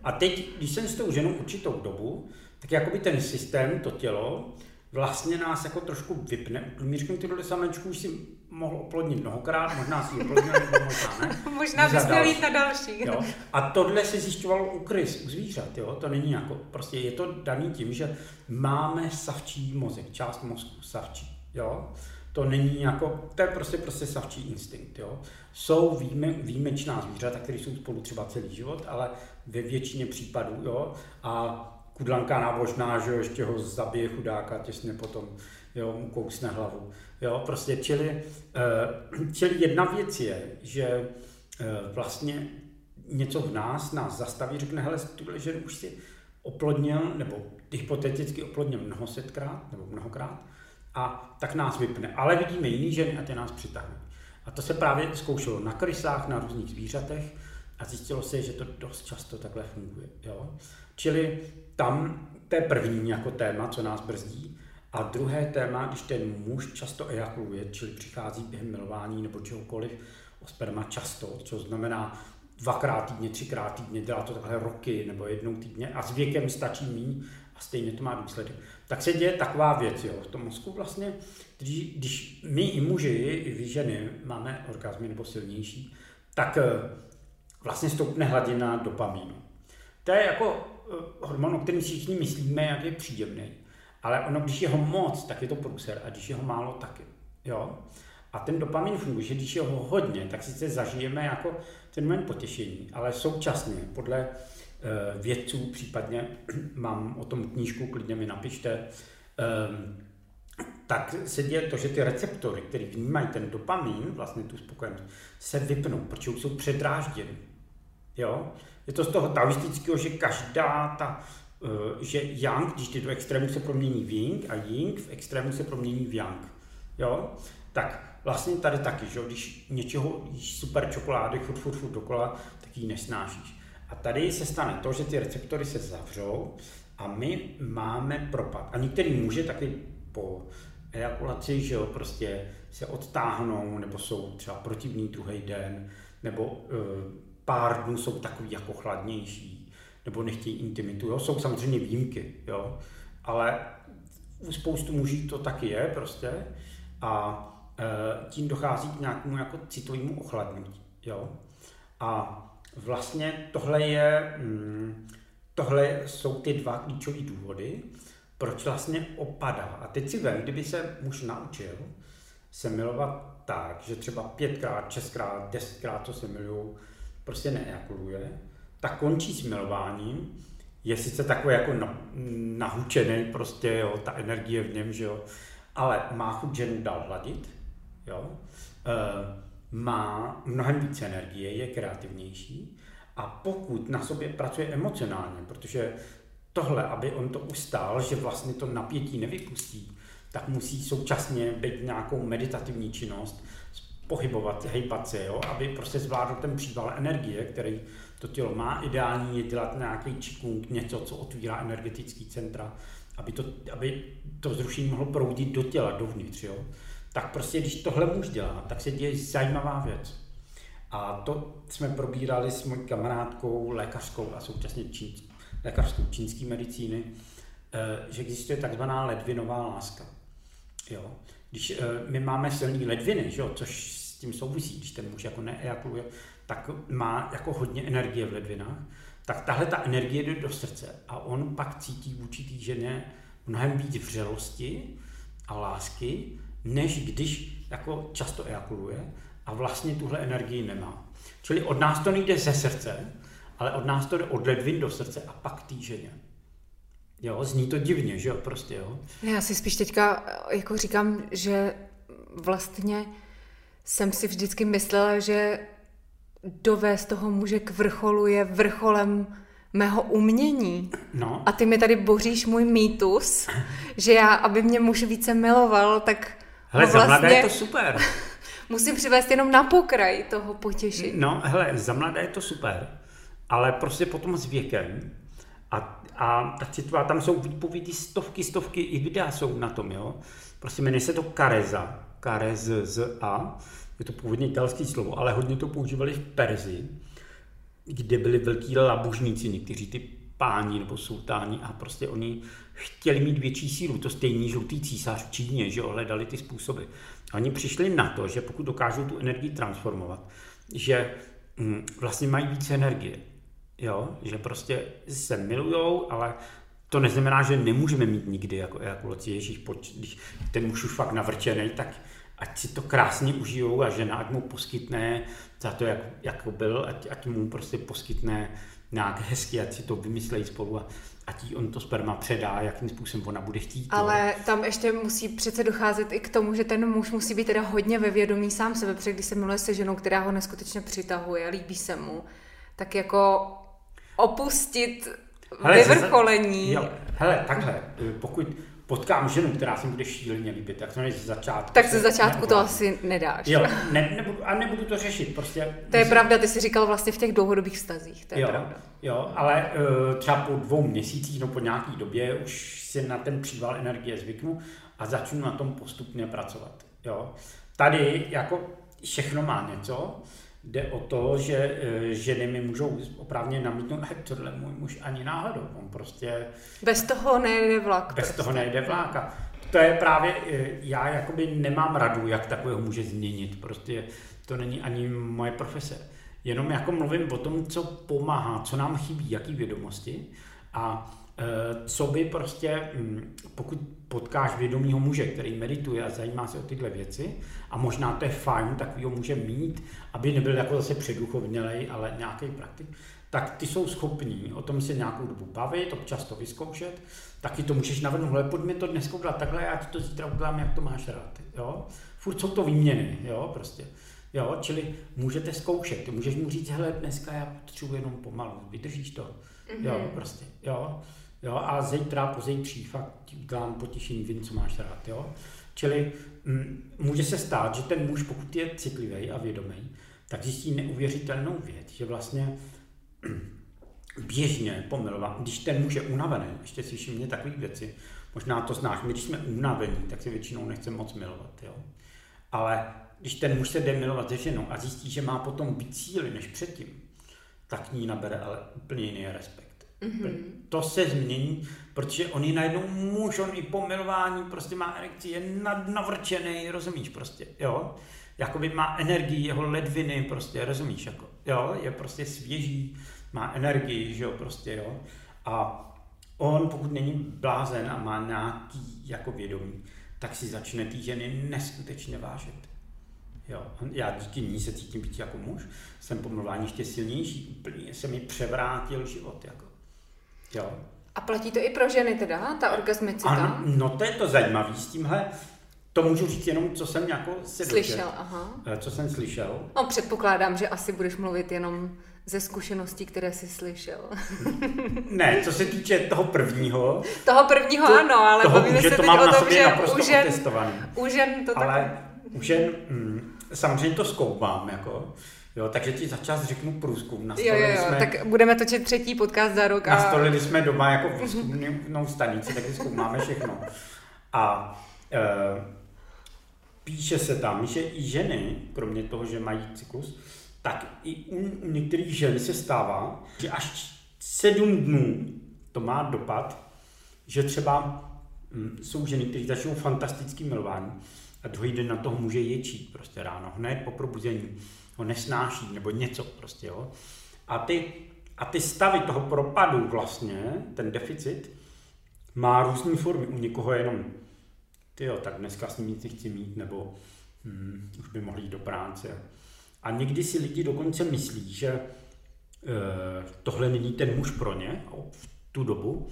A teď, když jsem s tou ženou určitou dobu, tak jakoby ten systém, to tělo, vlastně nás jako trošku vypne. Mířkem tyhle samečku už si mohl oplodnit mnohokrát, možná si oplodnil, nebo možná ne. možná bys měl jít na další. Jo. A tohle se zjišťovalo u krys, u zvířat. Jo. To není jako, prostě je to daný tím, že máme savčí mozek, část mozku savčí. Jo. To není jako, to je prostě, prostě savčí instinkt. Jo. Jsou výjime, výjimečná zvířata, které jsou spolu třeba celý život, ale ve většině případů, jo, a kudlanka nábožná, že ještě ho zabije chudáka těsně potom, jo, mu kousne hlavu. Jo, prostě čili, uh, čili jedna věc je, že uh, vlastně něco v nás nás zastaví, řekne, hele, tuhle ženu už si oplodnil, nebo hypoteticky oplodnil mnohosetkrát, nebo mnohokrát, a tak nás vypne. Ale vidíme jiný ženy a ty nás přitahnou. A to se právě zkoušelo na krysách, na různých zvířatech a zjistilo se, že to dost často takhle funguje. Jo? Čili tam to je první jako téma, co nás brzdí. A druhé téma, když ten muž často ejakuluje, čili přichází během milování nebo čehokoliv o sperma často, co znamená dvakrát týdně, třikrát týdně, dělá to takhle roky nebo jednou týdně a s věkem stačí méně a stejně to má důsledek. Tak se děje taková věc, jo, v tom mozku vlastně, když, když my i muži, i vy ženy máme orgazmy nebo silnější, tak eh, vlastně stoupne hladina dopamínu. To je jako hormon, o kterém si všichni myslíme, jak je příjemný. Ale ono, když je ho moc, tak je to průser a když je ho málo, taky. Jo? A ten dopamin funguje, že když je ho hodně, tak sice zažijeme jako ten moment potěšení, ale současně podle e, vědců, případně mám o tom knížku, klidně mi napište, e, tak se děje to, že ty receptory, které vnímají ten dopamin, vlastně tu spokojenost, se vypnou, protože už jsou předrážděny. Jo? Je to z toho taoistického, že každá ta Eh, že yang, když ty do extrému se promění v ying a ying v extrému se promění v yang. Jo? Tak vlastně tady taky, že když něčeho jíš super čokolády furt, furt, furt dokola, tak ji nesnášíš. A tady se stane to, že ty receptory se zavřou a my máme propad. A některý muže taky po ejakulaci, že jo, prostě se odtáhnou, nebo jsou třeba protivný druhý den, nebo uh, pár dnů jsou takový jako chladnější nebo nechtějí intimitu. Jo? Jsou samozřejmě výjimky, jo? ale u spoustu muží to taky je prostě a e, tím dochází k nějakému jako citovému ochladnutí. Jo? A vlastně tohle je, mm, tohle jsou ty dva klíčové důvody, proč vlastně opadá. A teď si vem, kdyby se muž naučil se milovat tak, že třeba pětkrát, šestkrát, desetkrát, co se milují, prostě neejakuluje, tak končí s milováním, je sice takový jako nahučený, prostě jo, ta energie v něm, že jo, ale má chuť ženu dál hladit, jo, e, má mnohem více energie, je kreativnější a pokud na sobě pracuje emocionálně, protože tohle, aby on to ustál, že vlastně to napětí nevypustí, tak musí současně být nějakou meditativní činnost, pohybovat, hejbat se, jo, aby prostě zvládl ten příval energie, který to tělo má. Ideální je dělat nějaký čikung, něco, co otvírá energetický centra, aby to, aby to vzrušení mohlo proudit do těla, dovnitř. Jo? Tak prostě, když tohle muž dělá, tak se děje zajímavá věc. A to jsme probírali s mojí kamarádkou, lékařskou a současně čín, lékařskou čínské medicíny, eh, že existuje takzvaná ledvinová láska. Jo? Když my máme silný ledviny, že jo, což s tím souvisí, když ten muž jako neejakuluje, tak má jako hodně energie v ledvinách, tak tahle ta energie jde do srdce a on pak cítí vůči té ženě mnohem víc vřelosti a lásky, než když jako často ejakuluje a vlastně tuhle energii nemá. Čili od nás to nejde ze srdce, ale od nás to jde od ledvin do srdce a pak té ženě. Jo, zní to divně, že jo, prostě, jo. Já si spíš teďka jako říkám, že vlastně jsem si vždycky myslela, že dovést toho muže k vrcholu je vrcholem mého umění. No. A ty mi tady boříš můj mýtus, že já, aby mě muž více miloval, tak Hele, vlastně... je to super. musím přivést jenom na pokraj toho potěšení. No, hele, za mladé je to super, ale prostě potom s věkem a, a ta citová, tam jsou výpovědi stovky, stovky, i videa jsou na tom, jo. Prostě jmenuje se to Kareza, Karez z A, je to původně italské slovo, ale hodně to používali v Perzi, kde byli velký labužníci, někteří ty páni nebo sultáni a prostě oni chtěli mít větší sílu. To stejný žlutý císař v Číně, že hledali ty způsoby. A oni přišli na to, že pokud dokážou tu energii transformovat, že hm, vlastně mají více energie. Jo? Že prostě se milujou, ale to neznamená, že nemůžeme mít nikdy jako ejakulaci. Ježíš, když ten muž už fakt navrčený, tak ať si to krásně užijou a žena ať mu poskytne za to, jak, jak byl, ať, ať mu prostě poskytne nějak hezky, ať si to vymyslejí spolu a ať jí on to sperma předá, jakým způsobem ona bude chtít. Ale jo. tam ještě musí přece docházet i k tomu, že ten muž musí být teda hodně ve vědomí sám sebe, protože když se miluje se ženou, která ho neskutečně přitahuje, líbí se mu, tak jako opustit hele, vyvrcholení. Jo, hele, takhle, pokud potkám ženu, která se bude šíleně líbit, tak to ze začátku. Tak ze začátku to asi nedáš. Jo, ne, nebudu, a nebudu to řešit, prostě. To je pravda, ty jsi říkal vlastně v těch dlouhodobých vztazích, to je jo, pravda. Jo, ale uh, třeba po dvou měsících, no po nějaký době už si na ten příval energie zvyknu a začnu na tom postupně pracovat. Jo. Tady jako všechno má něco, Jde o to, že e, ženy mi můžou opravně namítnout, že tohle můj muž ani náhodou, on prostě... Bez toho nejde vlak. Bez prostě. toho nejde vlak. A to je právě, e, já jakoby nemám radu, jak takového může změnit, prostě to není ani moje profese. Jenom jako mluvím o tom, co pomáhá, co nám chybí, jaký vědomosti a co by prostě, mm, pokud potkáš vědomího muže, který medituje a zajímá se o tyhle věci a možná to je fajn, ho může mít, aby nebyl jako zase předuchovnělej, ale nějaký praktik, tak ty jsou schopní o tom se nějakou dobu bavit, občas to vyzkoušet, taky to můžeš navrhnout, ale pojďme to dneska udělat takhle, já ti to zítra udělám, jak to máš rád, jo. Furt jsou to výměny, jo, prostě. Jo, čili můžete zkoušet, můžeš mu říct, hele, dneska já potřebuji jenom pomalu, vydržíš to, mm-hmm. jo, mhm. prostě, jo. Jo, a zítra, pozítří fakt udělám potěšení, vím, co máš rád. Jo? Čili m, mm, může se stát, že ten muž, pokud je citlivý a vědomý, tak zjistí neuvěřitelnou věc, že vlastně běžně pomilován, když ten muž je unavený, ještě si mě takové věci, možná to znáš, my když jsme unavení, tak se většinou nechce moc milovat, jo. Ale když ten muž se jde milovat se ženou a zjistí, že má potom víc síly než předtím, tak ní nabere ale úplně jiný respekt. Mm-hmm. To se změní, protože on je najednou muž, on i po milování prostě má erekci, je navrčený, rozumíš prostě, jo? Jakoby má energii, jeho ledviny, prostě, rozumíš, jako, jo? Je prostě svěží, má energii, že jo, prostě, jo? A on, pokud není blázen a má nějaký jako vědomí, tak si začne ty ženy neskutečně vážit. Jo, já díky ní se cítím být jako muž, jsem po mluvání ještě silnější, úplně se mi převrátil život. Jako. Jo. A platí to i pro ženy teda, ta orgasmicita? Ano, no to je to zajímavé s tímhle. To můžu říct jenom, co jsem jako si Slyšel, dočet, aha. Eh, co jsem slyšel. No předpokládám, že asi budeš mluvit jenom ze zkušeností, které jsi slyšel. ne, co se týče toho prvního. Toho prvního to, ano, ale toho, bavíme se to mám o tom, že u žen, u žen to ale tak... u žen, mm, samozřejmě to zkoumám, jako. Jo, takže ti začas řeknu průzkum. Jo, jo, jo, jsme, tak budeme točit třetí podcast za rok. A... Nastolili jsme doma jako výzkumnou stanici, takže zkoumáme všechno. A e, píše se tam, že i ženy, kromě toho, že mají cyklus, tak i u, u některých žen se stává, že až sedm dnů to má dopad, že třeba hm, jsou ženy, které začnou fantastický milování a druhý den na toho muže ječí prostě ráno, hned po probuzení ho nesnáší nebo něco prostě, jo. A ty, a ty stavy toho propadu vlastně, ten deficit, má různé formy. U někoho jenom, ty jo, tak dneska s ním nic nechci mít, nebo hm, už by mohli jít do práce. A někdy si lidi dokonce myslí, že e, tohle není ten muž pro ně v tu dobu,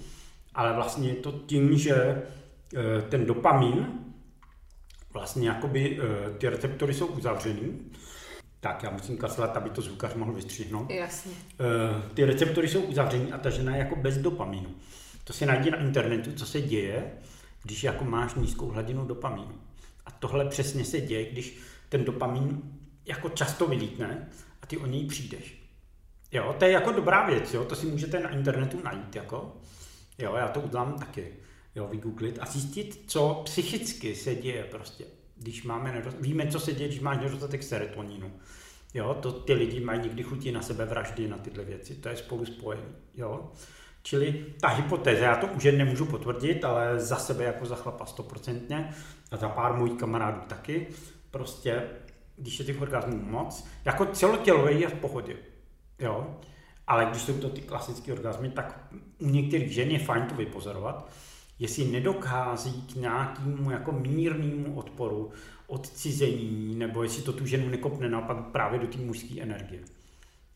ale vlastně je to tím, že e, ten dopamin, vlastně jakoby e, ty receptory jsou uzavřený, tak já musím kaslat, aby to zvukař mohl vystřihnout. Jasně. E, ty receptory jsou uzavřený a ta žena je jako bez dopaminu. To si najdi na internetu, co se děje, když jako máš nízkou hladinu dopamínu. A tohle přesně se děje, když ten dopamin jako často vylítne a ty o něj přijdeš. Jo, to je jako dobrá věc, jo, to si můžete na internetu najít, jako. Jo, já to udělám taky, jo, vygooglit a zjistit, co psychicky se děje prostě, když máme nedostatek, víme, co se děje, když máš nedostatek serotoninu. Jo, to ty lidi mají někdy chutí na sebe vraždy, na tyhle věci, to je spolu spojené, jo. Čili ta hypotéza, já to už nemůžu potvrdit, ale za sebe jako za chlapa stoprocentně a za pár mojich kamarádů taky, prostě když je těch orgasmů moc, jako celotělový je v pohodě, jo, ale když jsou to ty klasické orgasmy, tak u některých žen je fajn to vypozorovat, jestli nedokází k nějakému jako mírnému odporu, odcizení, nebo jestli to tu ženu nekopne naopak právě do té mužské energie.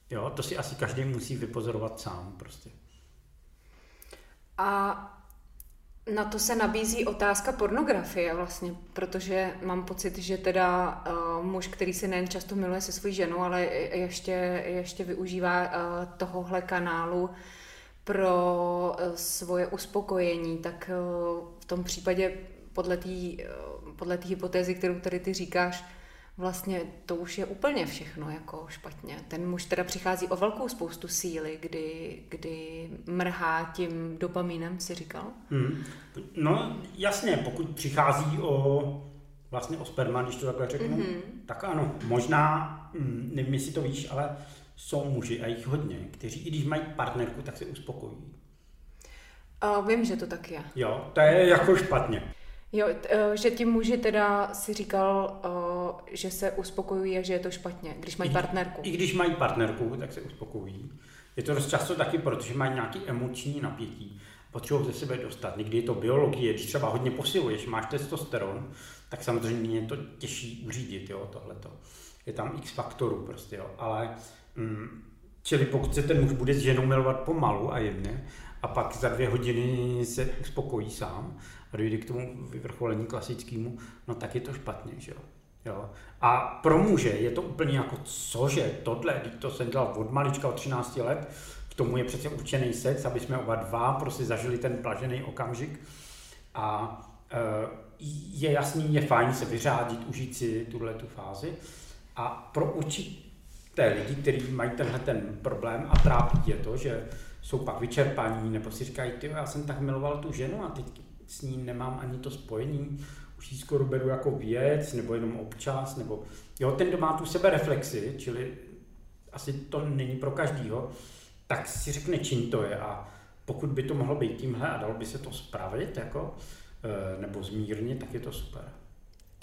Jo, to si asi každý musí vypozorovat sám prostě. A na to se nabízí otázka pornografie vlastně, protože mám pocit, že teda uh, muž, který se nejen často miluje se svojí ženou, ale ještě, ještě využívá uh, tohohle kanálu pro uh, svoje uspokojení, tak uh, v tom případě podle té uh, podle hypotézy, kterou tady ty říkáš, vlastně to už je úplně všechno jako špatně. Ten muž teda přichází o velkou spoustu síly, kdy, kdy mrhá tím dopamínem, si říkal? Hmm. No jasně, pokud přichází o vlastně o sperma, když to takhle řeknu, mm-hmm. tak ano, možná, hm, nevím, jestli to víš, ale jsou muži a jich hodně, kteří i když mají partnerku, tak se uspokojí. Uh, vím, že to tak je. Jo, to je jako špatně. Jo, t, že ti muži teda si říkal, že se uspokojují a že je to špatně, když mají partnerku. I když mají partnerku, tak se uspokojují. Je to dost často taky, protože mají nějaký emoční napětí, potřebují ze sebe dostat. Někdy je to biologie, když třeba hodně posiluješ, máš testosteron, tak samozřejmě je to těžší uřídit, jo, tohleto. Je tam x faktorů prostě, jo, ale mm, čili pokud se ten muž bude s ženou milovat pomalu a jemně, a pak za dvě hodiny se uspokojí sám a dojde k tomu vyvrcholení klasickému, no tak je to špatně, že jo. Jo. A pro muže je to úplně jako cože, tohle, to jsem dělal od malička, od 13 let, k tomu je přece určený sex, aby jsme oba dva prostě zažili ten plažený okamžik. A e, je jasný, je fajn se vyřádit, užít si tuhle tu fázi. A pro určité lidi, kteří mají tenhle ten problém a trápí je to, že jsou pak vyčerpaní, nebo si říkají, ty, já jsem tak miloval tu ženu a teď s ní nemám ani to spojení, už ji skoro beru jako věc, nebo jenom občas, nebo jo, ten, kdo má tu sebereflexi, čili asi to není pro každýho, tak si řekne, čím to je a pokud by to mohlo být tímhle a dalo by se to spravit, jako, eh, nebo zmírnit, tak je to super.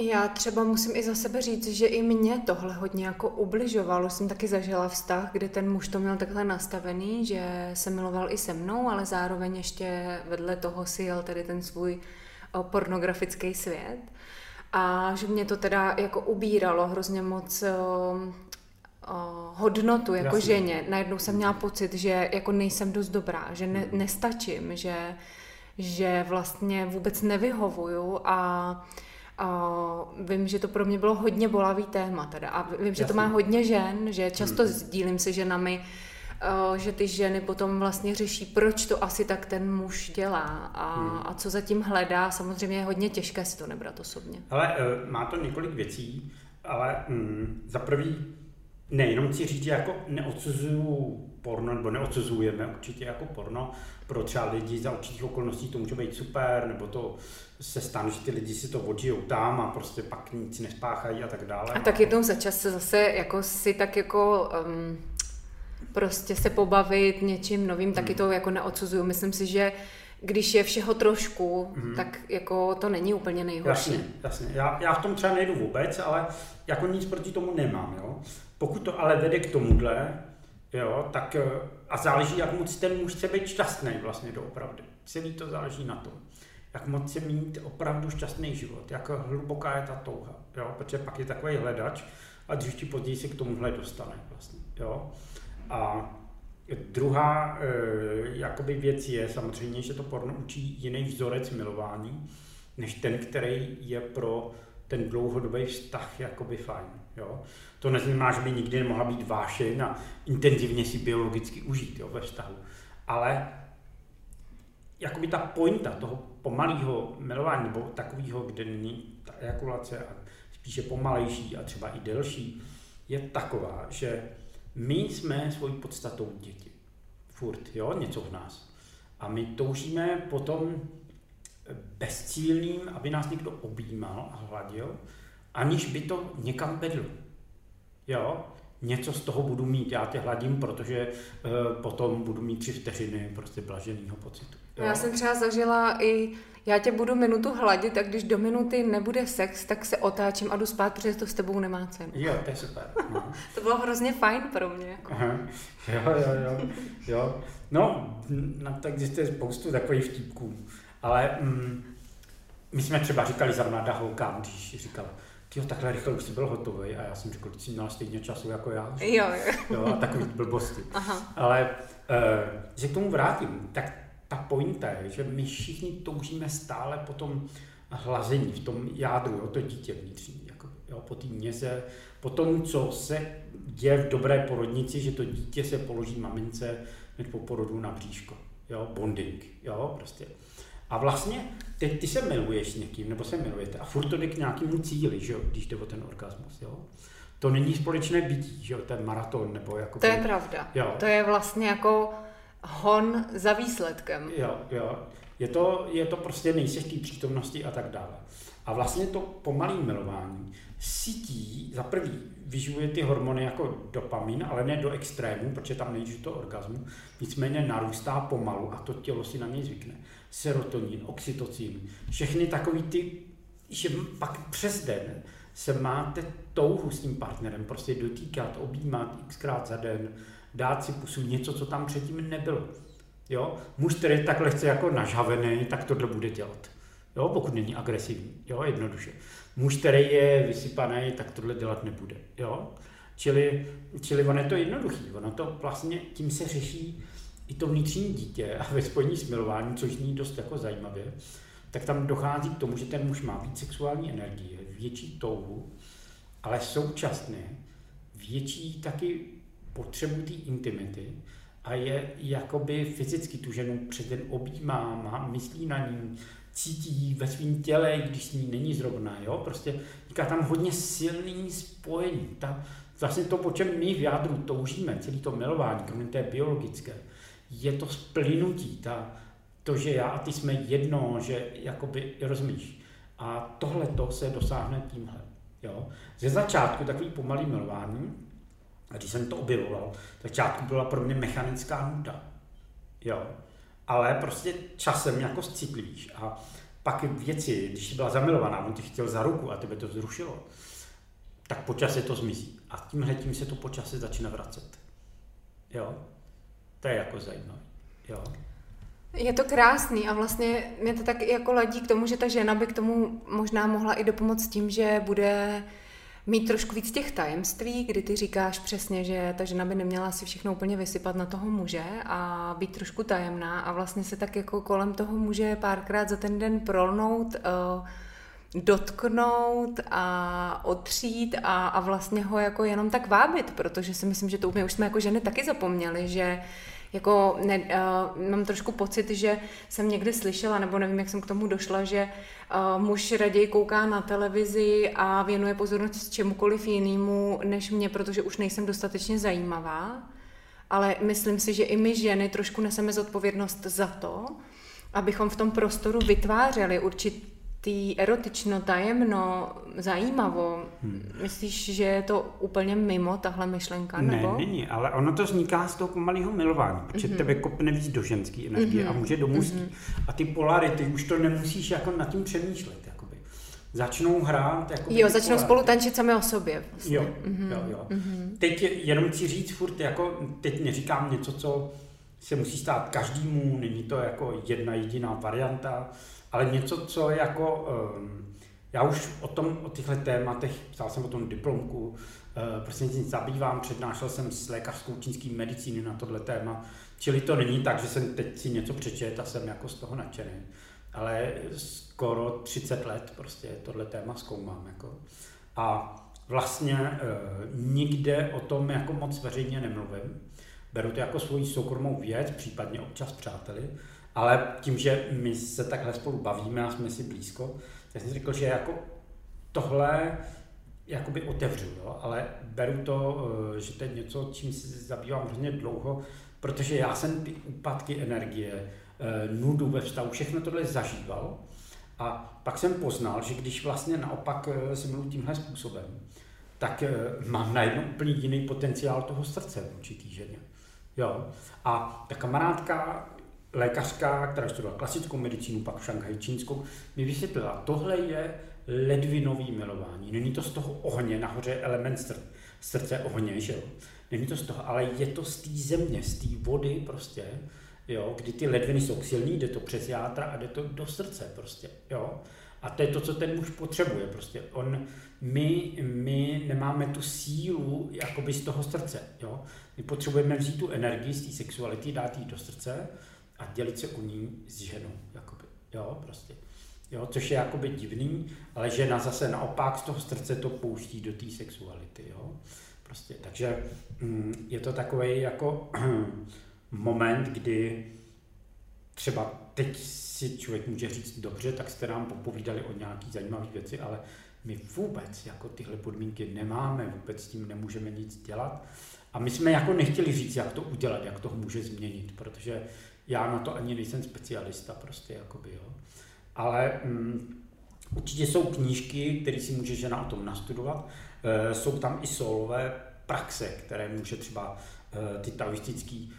Já třeba musím i za sebe říct, že i mě tohle hodně jako ubližovalo. Jsem taky zažila vztah, kde ten muž to měl takhle nastavený, že se miloval i se mnou, ale zároveň ještě vedle toho si jel tedy ten svůj pornografický svět. A že mě to teda jako ubíralo hrozně moc hodnotu jako Jasně. ženě. Najednou jsem měla pocit, že jako nejsem dost dobrá, že ne, nestačím, že, že vlastně vůbec nevyhovuju a a vím, že to pro mě bylo hodně bolavý téma teda. A vím, že to má hodně žen, že často hmm. sdílím se ženami, že ty ženy potom vlastně řeší, proč to asi tak ten muž dělá a, hmm. a co zatím hledá. Samozřejmě je hodně těžké si to nebrat osobně. Ale uh, má to několik věcí, ale mm, za prvý nejenom chci říct, že jako neodsuzuju porno, nebo neodsuzujeme určitě jako porno, pro třeba lidi za určitých okolností to může být super, nebo to se stane, že ty lidi si to odžijou tam a prostě pak nic nespáchají a tak dále. A tak jednou za čas se zase jako si tak jako um, prostě se pobavit něčím novým, taky to jako neodsuzuju. Myslím si, že když je všeho trošku, mm. tak jako to není úplně nejhorší. Jasně, jasně. Já, já v tom třeba nejdu vůbec, ale jako nic proti tomu nemám, jo. Pokud to ale vede k tomuhle, jo, tak eh, a záleží, jak moc ten muž chce být šťastný vlastně doopravdy. Celý to záleží na tom, jak moc chce mít opravdu šťastný život, jak hluboká je ta touha, jo, protože pak je takový hledač a dřív či později se k tomuhle dostane vlastně, jo. A Druhá e, jakoby věc je samozřejmě, že to porno učí jiný vzorec milování, než ten, který je pro ten dlouhodobý vztah jakoby fajn. Jo? To neznamená, že by nikdy nemohla být vášeň a intenzivně si biologicky užít jo, ve vztahu. Ale jakoby ta pointa toho pomalého milování, nebo takového, kde není ta ejakulace a spíše pomalejší a třeba i delší, je taková, že my jsme svojí podstatou děti. Furt, jo, něco v nás. A my toužíme potom bezcílným, aby nás někdo objímal a hladil, aniž by to někam vedlo. Jo, něco z toho budu mít, já tě hladím, protože uh, potom budu mít tři vteřiny prostě blaženého pocitu. Jo? Já jsem třeba zažila i já tě budu minutu hladit a když do minuty nebude sex, tak se otáčím a jdu spát, protože to s tebou nemá cenu. Jo, to je super. No. to bylo hrozně fajn pro mě. Jako. Aha. Jo, jo, jo, jo. No, na to existuje spoustu takových vtipků, ale mm, my jsme třeba říkali za mladá holka, když říkala, ty takhle rychle už jsi byl hotový a já jsem řekl, že jsi měla stejně času jako já. Jo, jo. jo a takový blbosti. Aha. Ale, uh, že k tomu vrátím, tak ta pointa je, že my všichni toužíme stále po tom hlazení, v tom jádru, jo, to dítě vnitřní, jako, jo, po té měze, po tom, co se děje v dobré porodnici, že to dítě se položí mamince hned po porodu na bříško, jo, bonding, jo, prostě. A vlastně teď ty se miluješ s někým, nebo se milujete a furt to jde k nějakému cíli, že jo, když jde o ten orgasmus, jo. To není společné bytí, že jo, ten maraton, nebo jako... To je pravda. Jo. To je vlastně jako hon za výsledkem. Jo, jo. Je to, je to prostě nejseš té přítomnosti a tak dále. A vlastně to pomalé milování sítí, za prvý, vyživuje ty hormony jako dopamin, ale ne do extrému, protože tam nejde to orgasmu, nicméně narůstá pomalu a to tělo si na něj zvykne. Serotonin, oxytocin, všechny takový ty, že pak přes den se máte touhu s tím partnerem prostě dotýkat, objímat xkrát za den, dát si pusu něco, co tam předtím nebylo. Jo? Muž, který je tak lehce jako nažhavený, tak tohle bude dělat. Jo? Pokud není agresivní, jo? jednoduše. Muž, který je vysypaný, tak tohle dělat nebude. Jo? Čili, čili ono je to jednoduchý. Ono to vlastně tím se řeší i to vnitřní dítě a ve spojení s milováním, což zní dost jako zajímavě, tak tam dochází k tomu, že ten muž má víc sexuální energie, větší touhu, ale současně větší taky potřebu té intimity a je jakoby fyzicky tu ženu před den objímá, má, myslí na ní, cítí ve svém těle, když s ní není zrovna, jo, prostě říká tam hodně silný spojení, ta, vlastně to, po čem my v jádru toužíme, celý to milování, kromě té biologické, je to splynutí, ta, to, že já a ty jsme jedno, že jakoby, rozumíš, a tohle to se dosáhne tímhle. Jo? Ze začátku takový pomalý milování, a když jsem to objevoval, tak čátku byla pro mě mechanická nuda. Jo. Ale prostě časem jako citlivíš. A pak věci, když jsi byla zamilovaná, on tě chtěl za ruku a tebe to zrušilo, tak po čase to zmizí. A tímhle tím se to po čase začíná vracet. Jo. To je jako zajímavé. Jo. Je to krásný a vlastně mě to tak jako ladí k tomu, že ta žena by k tomu možná mohla i dopomoct tím, že bude mít trošku víc těch tajemství, kdy ty říkáš přesně, že ta žena by neměla si všechno úplně vysypat na toho muže a být trošku tajemná a vlastně se tak jako kolem toho muže párkrát za ten den prolnout, uh, dotknout a otřít a, a vlastně ho jako jenom tak vábit, protože si myslím, že to úplně už jsme jako ženy taky zapomněli, že jako ne, uh, mám trošku pocit, že jsem někdy slyšela, nebo nevím, jak jsem k tomu došla, že uh, muž raději kouká na televizi a věnuje pozornost čemukoliv jinému než mě, protože už nejsem dostatečně zajímavá. Ale myslím si, že i my ženy trošku neseme zodpovědnost za to, abychom v tom prostoru vytvářeli určit, tý erotično, tajemno, zajímavo, hmm. myslíš, že je to úplně mimo tahle myšlenka? Ne, nebo? není, ale ono to vzniká z toho pomalého milování, protože mm-hmm. tebe kopne víc do ženské energie mm-hmm. a může do mužské. Mm-hmm. A ty polarity už to nemusíš jako nad tím přemýšlet. Jakoby. Začnou hrát. Jakoby, jo, začnou polarity. spolu tančit sami o sobě. Vlastně. Jo, mm-hmm. jo, jo. Mm-hmm. Teď jenom chci říct furt, jako, teď neříkám něco, co se musí stát každému, není to jako jedna jediná varianta, ale něco, co jako, um, já už o tom, o těchto tématech, psal jsem o tom diplomku, uh, prostě nic zabývám, přednášel jsem s lékařskou čínský medicíny na tohle téma, čili to není tak, že jsem teď si něco přečet a jsem jako z toho nadšený, ale skoro 30 let prostě tohle téma zkoumám. Jako. A vlastně uh, nikde o tom jako moc veřejně nemluvím, beru to jako svoji soukromou věc, případně občas přáteli, ale tím, že my se takhle spolu bavíme a jsme si blízko, tak jsem řekl, že jako tohle jakoby otevřu, jo? ale beru to, eh, že to je něco, čím se zabývám hrozně dlouho, protože já jsem ty úpadky energie, eh, nudu ve vztahu, všechno tohle zažíval a pak jsem poznal, že když vlastně naopak eh, si mluvím tímhle způsobem, tak mám najednou úplně jiný potenciál toho srdce v určitý ženě. Jo. A ta kamarádka, lékařka, která studovala klasickou medicínu, pak v Šanghaji čínskou, mi vysvětlila, tohle je ledvinový milování. Není to z toho ohně, nahoře element srdce, srdce ohně, že jo? Není to z toho, ale je to z té země, z té vody prostě, jo, kdy ty ledviny jsou silný, jde to přes játra a jde to do srdce prostě, jo. A to je to, co ten muž potřebuje prostě. On, my, my nemáme tu sílu jakoby z toho srdce, jo. My potřebujeme vzít tu energii z té sexuality, dát ji do srdce a dělit se u ní s ženou, jakoby, jo, prostě. Jo, což je jakoby divný, ale žena zase naopak z toho srdce to pouští do té sexuality, jo. Prostě, takže mm, je to takový jako moment, kdy třeba teď si člověk může říct, dobře, tak jste nám popovídali o nějaký zajímavé věci, ale my vůbec jako tyhle podmínky nemáme, vůbec s tím nemůžeme nic dělat. A my jsme jako nechtěli říct, jak to udělat, jak to může změnit, protože já na to ani nejsem specialista prostě, jakoby, jo. Ale mm, určitě jsou knížky, které si může žena o tom nastudovat. E, jsou tam i solové praxe, které může třeba e, ty taoistický,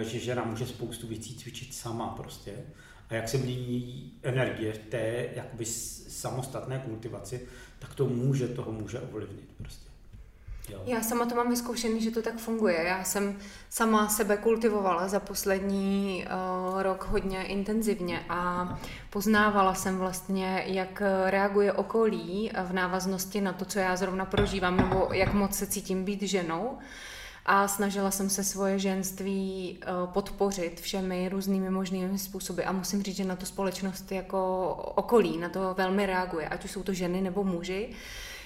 e, že žena může spoustu věcí cvičit sama prostě. A jak se mění energie v té jakoby samostatné kultivaci, tak to může, toho může ovlivnit prostě. Jo. Já sama to mám vyzkoušený, že to tak funguje. Já jsem sama sebe kultivovala za poslední uh, rok hodně intenzivně a poznávala jsem vlastně, jak reaguje okolí v návaznosti na to, co já zrovna prožívám, nebo jak moc se cítím být ženou. A snažila jsem se svoje ženství uh, podpořit všemi různými možnými způsoby. A musím říct, že na to společnost jako okolí na to velmi reaguje, ať už jsou to ženy nebo muži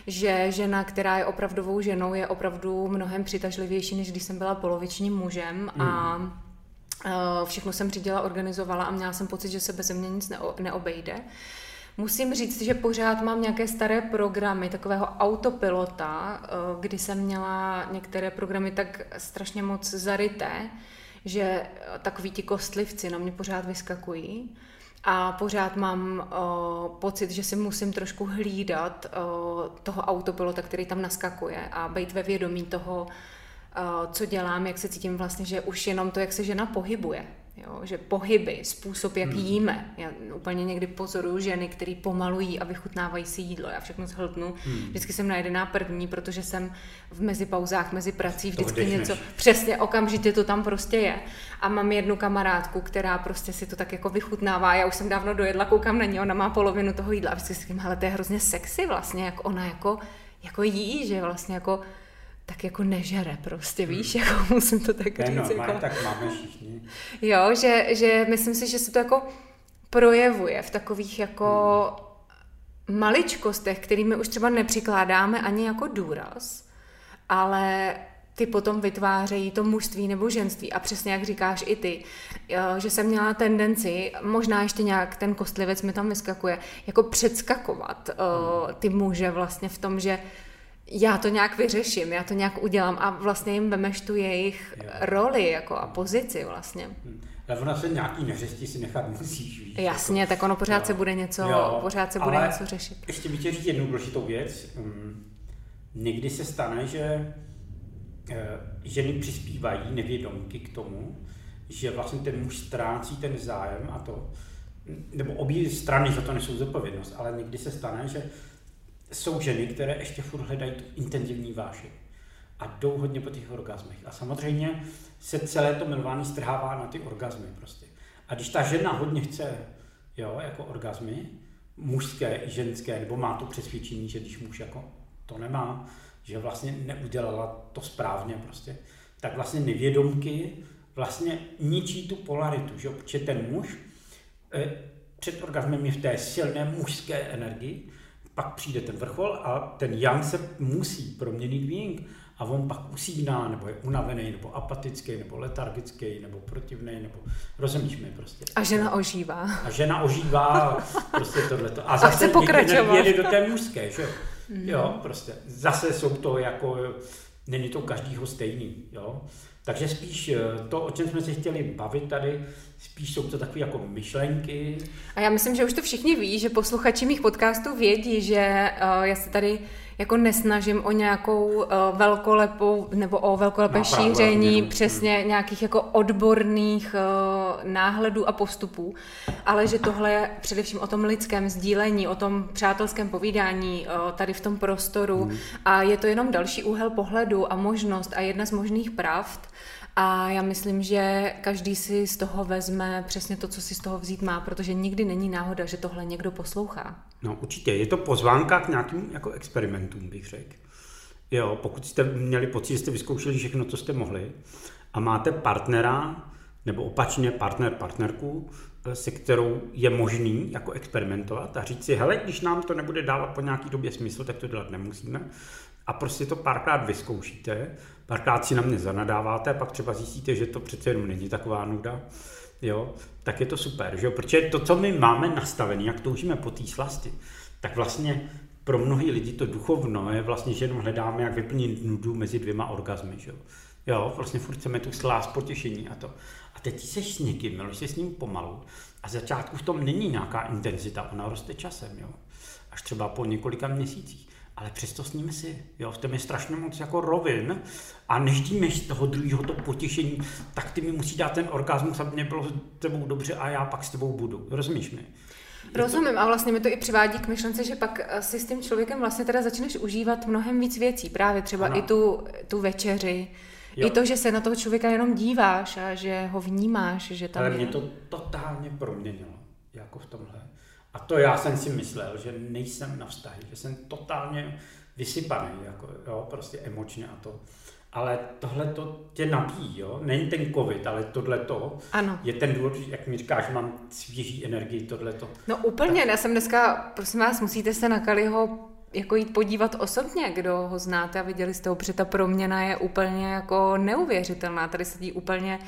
že žena, která je opravdovou ženou, je opravdu mnohem přitažlivější, než když jsem byla polovičním mužem mm. a uh, všechno jsem řídila, organizovala a měla jsem pocit, že se bez mě nic neobejde. Musím říct, že pořád mám nějaké staré programy, takového autopilota, kdy jsem měla některé programy tak strašně moc zaryté, že takový ti kostlivci na mě pořád vyskakují a pořád mám uh, pocit, že si musím trošku hlídat uh, toho autopilota, který tam naskakuje a být ve vědomí toho, uh, co dělám, jak se cítím vlastně, že už jenom to, jak se žena pohybuje, Jo, že pohyby, způsob, jak hmm. jíme. Já úplně někdy pozoruju ženy, které pomalují a vychutnávají si jídlo. Já všechno zhltnu. Hmm. Vždycky jsem najedená první, protože jsem v mezipauzách, mezi prací vždycky něco. Přesně, okamžitě to tam prostě je. A mám jednu kamarádku, která prostě si to tak jako vychutnává. Já už jsem dávno dojedla, koukám na ní, ona má polovinu toho jídla. A vždycky si říkám, ale to je hrozně sexy vlastně, jak ona jako, jako jí, že vlastně jako tak jako nežere prostě, víš, hmm. jako musím to tak říct. Normální, jako... tak máme všichni. Jo, že, že myslím si, že se to jako projevuje v takových jako hmm. maličkostech, kterými už třeba nepřikládáme ani jako důraz, ale ty potom vytvářejí to mužství nebo ženství. A přesně jak říkáš i ty, že jsem měla tendenci, možná ještě nějak ten kostlivec mi tam vyskakuje, jako předskakovat hmm. ty muže vlastně v tom, že já to nějak vyřeším, já to nějak udělám a vlastně jim vemeš tu jejich jo. roli jako a pozici vlastně. Hmm. Ale ona se nějaký neřesti si nechat musíš, víš. Jasně, jako, tak ono pořád jo. se bude něco, jo, pořád se bude něco řešit. ještě bych chtěl říct jednu důležitou věc. Um, někdy se stane, že uh, ženy přispívají nevědomky k tomu, že vlastně ten muž ztrácí ten zájem a to, nebo obě strany za to nesou zodpovědnost, ale někdy se stane, že jsou ženy, které ještě furt hledají tu intenzivní vášeň a jdou hodně po těch orgasmech. A samozřejmě se celé to milování strhává na ty orgasmy prostě. A když ta žena hodně chce, jo, jako orgasmy, mužské i ženské, nebo má to přesvědčení, že když muž jako to nemá, že vlastně neudělala to správně prostě, tak vlastně nevědomky vlastně ničí tu polaritu, že protože ten muž eh, před orgasmem je v té silné mužské energii, pak přijde ten vrchol a ten yang se musí proměnit v ying a on pak usíná, nebo je unavený, nebo apatický, nebo letargický, nebo protivný, nebo rozumíš mi prostě. A žena ožívá. A žena ožívá prostě tohleto. A zase a chce pokračovat. jede do té mužské, že jo. Mm. Jo, prostě. Zase jsou to jako, není to každýho stejný, jo. Takže spíš eh, to, o čem jsme se chtěli bavit tady, spíš jsou to takové jako myšlenky. A já myslím, že už to všichni ví, že posluchači mých podcastů vědí, že uh, já se tady jako nesnažím o nějakou uh, velkolepou nebo o velkolepé no, šíření přesně nějakých jako odborných uh, náhledů a postupů, ale že tohle je především o tom lidském sdílení, o tom přátelském povídání uh, tady v tom prostoru hmm. a je to jenom další úhel pohledu a možnost a jedna z možných pravd, a já myslím, že každý si z toho vezme přesně to, co si z toho vzít má, protože nikdy není náhoda, že tohle někdo poslouchá. No určitě, je to pozvánka k nějakým jako experimentům, bych řekl. Jo, pokud jste měli pocit, že jste vyzkoušeli všechno, co jste mohli a máte partnera, nebo opačně partner, partnerku, eh, se kterou je možný jako experimentovat a říct si, hele, když nám to nebude dávat po nějaký době smysl, tak to dělat nemusíme. A prostě to párkrát vyzkoušíte párkrát si na mě zanadáváte a pak třeba zjistíte, že to přece jenom není taková nuda, jo, tak je to super, že jo? protože to, co my máme nastavené, jak toužíme po té slasti, tak vlastně pro mnohý lidi to duchovno je vlastně, že jenom hledáme, jak vyplnit nudu mezi dvěma orgazmy, že jo. Jo, vlastně furt chceme tu slást potěšení a to. A teď seš s někým, miluješ se s ním pomalu a začátku v tom není nějaká intenzita, ona roste časem, jo. Až třeba po několika měsících ale přesto s nimi si, jo, v tom je strašně moc jako rovin a než díme z toho druhého to potěšení, tak ty mi musí dát ten orgasmus, aby mě bylo s tebou dobře a já pak s tebou budu. Rozumíš mi? Rozumím a vlastně mi to i přivádí k myšlence, že pak si s tím člověkem vlastně teda začneš užívat mnohem víc věcí, právě třeba ano. i tu, tu večeři, jo. i to, že se na toho člověka jenom díváš a že ho vnímáš, že tam Ale je. mě to totálně proměnilo, jako v tomhle. A to já jsem si myslel, že nejsem na vztahy, že jsem totálně vysypaný, jako, jo, prostě emočně a to. Ale tohle to tě nabíjí, jo? Není ten covid, ale tohle to je ten důvod, jak mi říkáš, mám svěží energii, tohle to. No úplně, tak... já jsem dneska, prosím vás, musíte se na Kaliho jako jít podívat osobně, kdo ho znáte a viděli jste ho, protože ta proměna je úplně jako neuvěřitelná. Tady sedí úplně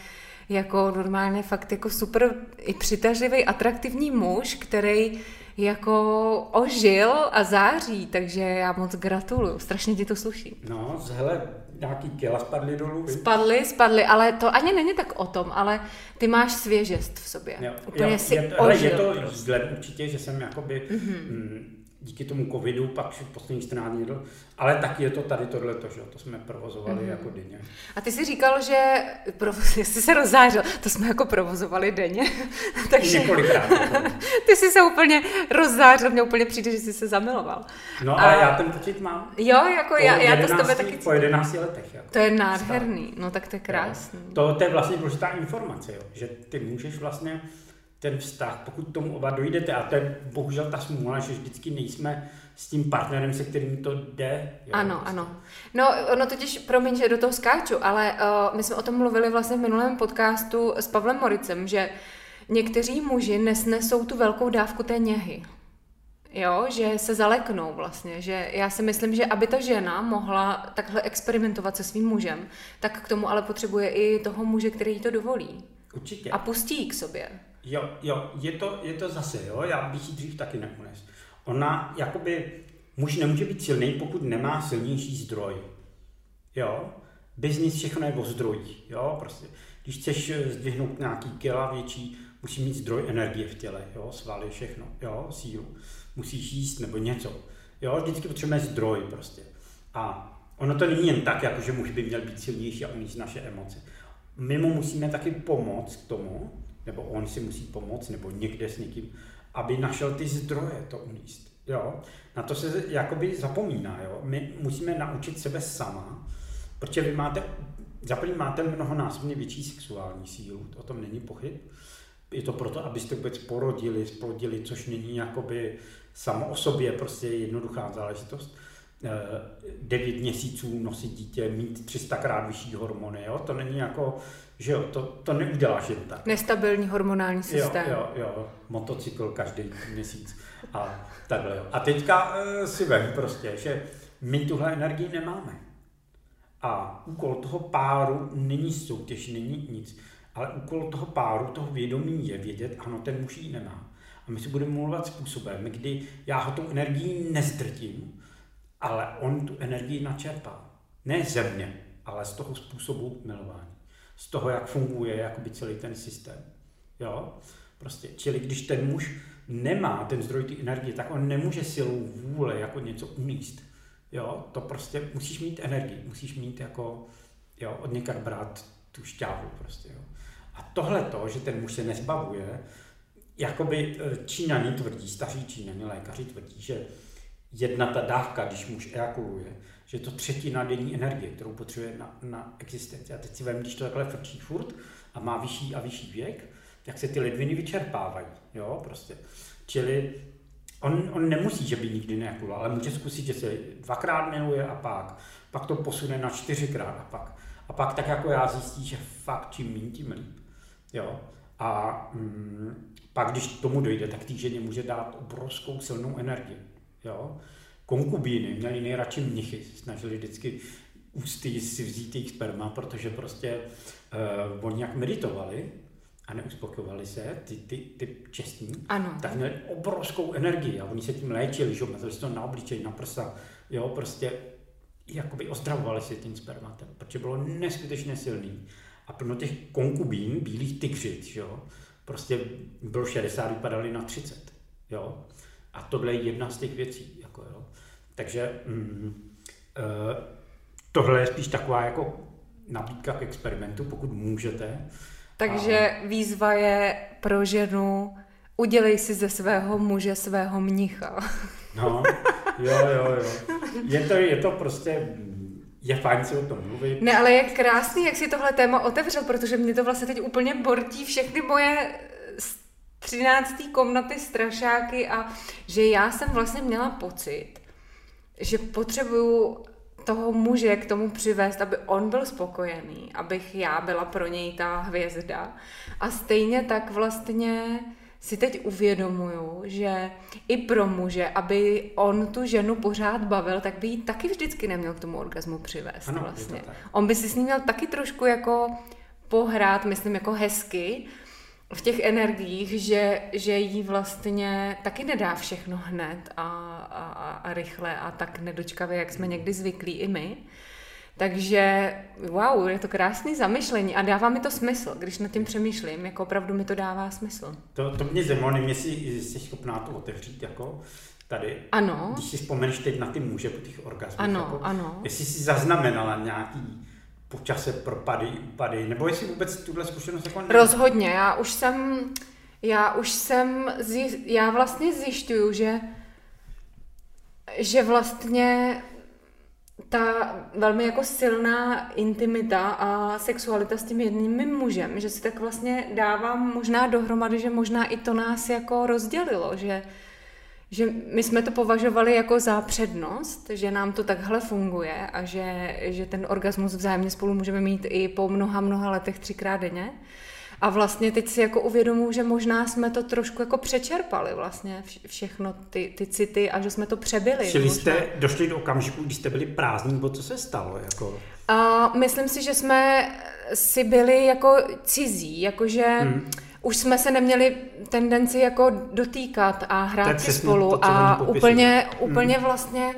jako normálně fakt jako super i přitažlivý, atraktivní muž, který jako ožil a září, takže já moc gratuluju, strašně ti to sluší. No, hele, nějaký kila spadly dolů. Spadly, spadly, ale to ani není tak o tom, ale ty máš svěžest v sobě. Jo, Úplně jo, si je to, ožil. Je to prostě. určitě, že jsem jakoby mm-hmm. m, díky tomu covidu pak poslední 14 dní, ale taky je to tady tohleto, že to jsme provozovali mm. jako denně. A ty jsi říkal, že provoz, jsi se rozzářil, to jsme jako provozovali denně. Takže Několikrát. ty jsi se úplně rozzářil, mně úplně přijde, že jsi se zamiloval. No a, a já ten pocit mám. Jo, jako já, já to s tebe taky Po 11 letech. Jako. To je nádherný, no tak to je krásný. To, to je vlastně důležitá informace, jo, že ty můžeš vlastně ten vztah, pokud tomu oba dojdete, a to je bohužel ta smůla, že vždycky nejsme s tím partnerem, se kterým to jde. Jo, ano, prostě. ano. No, ono totiž, promiň, že do toho skáču, ale uh, my jsme o tom mluvili vlastně v minulém podcastu s Pavlem Moricem, že někteří muži nesnesou tu velkou dávku té něhy. Jo, že se zaleknou vlastně, že já si myslím, že aby ta žena mohla takhle experimentovat se svým mužem, tak k tomu ale potřebuje i toho muže, který jí to dovolí. Určitě. A pustí ji k sobě. Jo, jo, je to, je to zase, jo, já bych ji dřív taky neunes. Ona jakoby muž nemůže být silný, pokud nemá silnější zdroj. Jo? Biznis všechno je o zdrojích. Jo? Prostě, když chceš zdvihnout nějaký kila větší, musí mít zdroj energie v těle, jo? svaly, všechno, jo? sílu. Musíš jíst nebo něco. Jo? Vždycky potřebujeme zdroj prostě. A ono to není jen tak, jako že muž by měl být silnější a uníst naše emoce. My mu musíme taky pomoct k tomu, nebo on si musí pomoct, nebo někde s někým, aby našel ty zdroje to uníst. Jo? Na to se jakoby zapomíná. Jo? My musíme naučit sebe sama, protože vy máte, za máte mnohonásobně větší sexuální sílu, o tom není pochyb. Je to proto, abyste vůbec porodili, splodili, což není jakoby samo o sobě prostě jednoduchá záležitost. 9 měsíců nosit dítě, mít 300 krát vyšší hormony, jo? to není jako, že jo, to, to neuděláš jen tak. Nestabilní hormonální systém. Jo, jo, jo, motocykl každý měsíc a takhle. Jo. A teďka uh, si vem prostě, že my tuhle energii nemáme. A úkol toho páru není soutěž, není nic. Ale úkol toho páru, toho vědomí je vědět, ano, ten muž ji nemá. A my si budeme mluvat způsobem, kdy já ho tou energií nezdrtím, ale on tu energii načerpá. Ne ze mě, ale z toho způsobu milování. Z toho, jak funguje jakoby celý ten systém. Jo? Prostě, čili když ten muž nemá ten zdroj ty energie, tak on nemůže silou vůle jako něco umíst. Jo? To prostě musíš mít energii, musíš mít jako jo, od někat brát tu šťávu prostě. Jo? A tohle to, že ten muž se nezbavuje, jakoby e, Číňani tvrdí, staří Číňani, lékaři tvrdí, že jedna ta dávka, když muž ejakuluje, že je to třetina denní energie, kterou potřebuje na, na existenci. A teď si vem, když to takhle frčí furt a má vyšší a vyšší věk, jak se ty ledviny vyčerpávají. Jo, prostě. Čili on, on nemusí, že by nikdy nejakuloval, ale může zkusit, že se dvakrát miluje a pak, pak to posune na čtyřikrát a pak. A pak tak jako já zjistí, že fakt čím méně, tím líp. Jo. A mm, pak, když tomu dojde, tak té ženě může dát obrovskou silnou energii. Jo? Konkubíny měli nejradši mnichy, snažili vždycky ústy si vzít jejich sperma, protože prostě uh, oni jak meditovali a neuspokojovali se, ty, ty, ty čestní, ano. tak měli obrovskou energii a oni se tím léčili, že měli to na obličej, na prsa, jo, prostě jakoby ozdravovali si tím spermatem, protože bylo neskutečně silný. A plno těch konkubín, bílých tygřic, jo, prostě bylo 60, vypadali na 30, jo. A tohle je jedna z těch věcí. Takže mm, uh, tohle je spíš taková jako nabídka k experimentu, pokud můžete. Takže a... výzva je pro ženu, udělej si ze svého muže svého mnicha. No, jo, jo, jo. Je to, je to prostě je fajn si o tom mluvit. Ne, ale je krásný, jak si tohle téma otevřel, protože mě to vlastně teď úplně bortí všechny moje 13. komnaty strašáky a že já jsem vlastně měla pocit, že potřebuju toho muže k tomu přivést, aby on byl spokojený, abych já byla pro něj ta hvězda. A stejně tak vlastně si teď uvědomuju, že i pro muže, aby on tu ženu pořád bavil, tak by ji taky vždycky neměl k tomu orgazmu přivést. Ano, vlastně. On by si s ním měl taky trošku jako pohrát, myslím jako hezky, v těch energiích, že, že jí vlastně taky nedá všechno hned a, a, a rychle a tak nedočkavě, jak jsme někdy zvyklí i my. Takže wow, je to krásný zamyšlení a dává mi to smysl, když nad tím přemýšlím, jako opravdu mi to dává smysl. To, to mě zajímalo, nevím, jestli jsi schopná to otevřít, jako tady. Ano. Když si vzpomeneš teď na ty muže po těch orgasmech, ano, jako, ano. jestli jsi zaznamenala nějaký po čase propady, upady, nebo jestli vůbec tuhle zkušenost jako? Rozhodně, já už jsem, já už jsem, já vlastně zjišťuju, že, že vlastně ta velmi jako silná intimita a sexualita s tím jedným mužem, že si tak vlastně dávám možná dohromady, že možná i to nás jako rozdělilo, že, že my jsme to považovali jako za přednost, že nám to takhle funguje a že, že ten orgasmus vzájemně spolu můžeme mít i po mnoha, mnoha letech třikrát denně. A vlastně teď si jako uvědomuji, že možná jsme to trošku jako přečerpali vlastně všechno ty, ty city a že jsme to přebyli. Čili možná. jste došli do okamžiku, kdy jste byli prázdní, nebo co se stalo? Jako? A myslím si, že jsme si byli jako cizí, jakože hmm už jsme se neměli tendenci jako dotýkat a hrát si spolu to, a úplně, úplně vlastně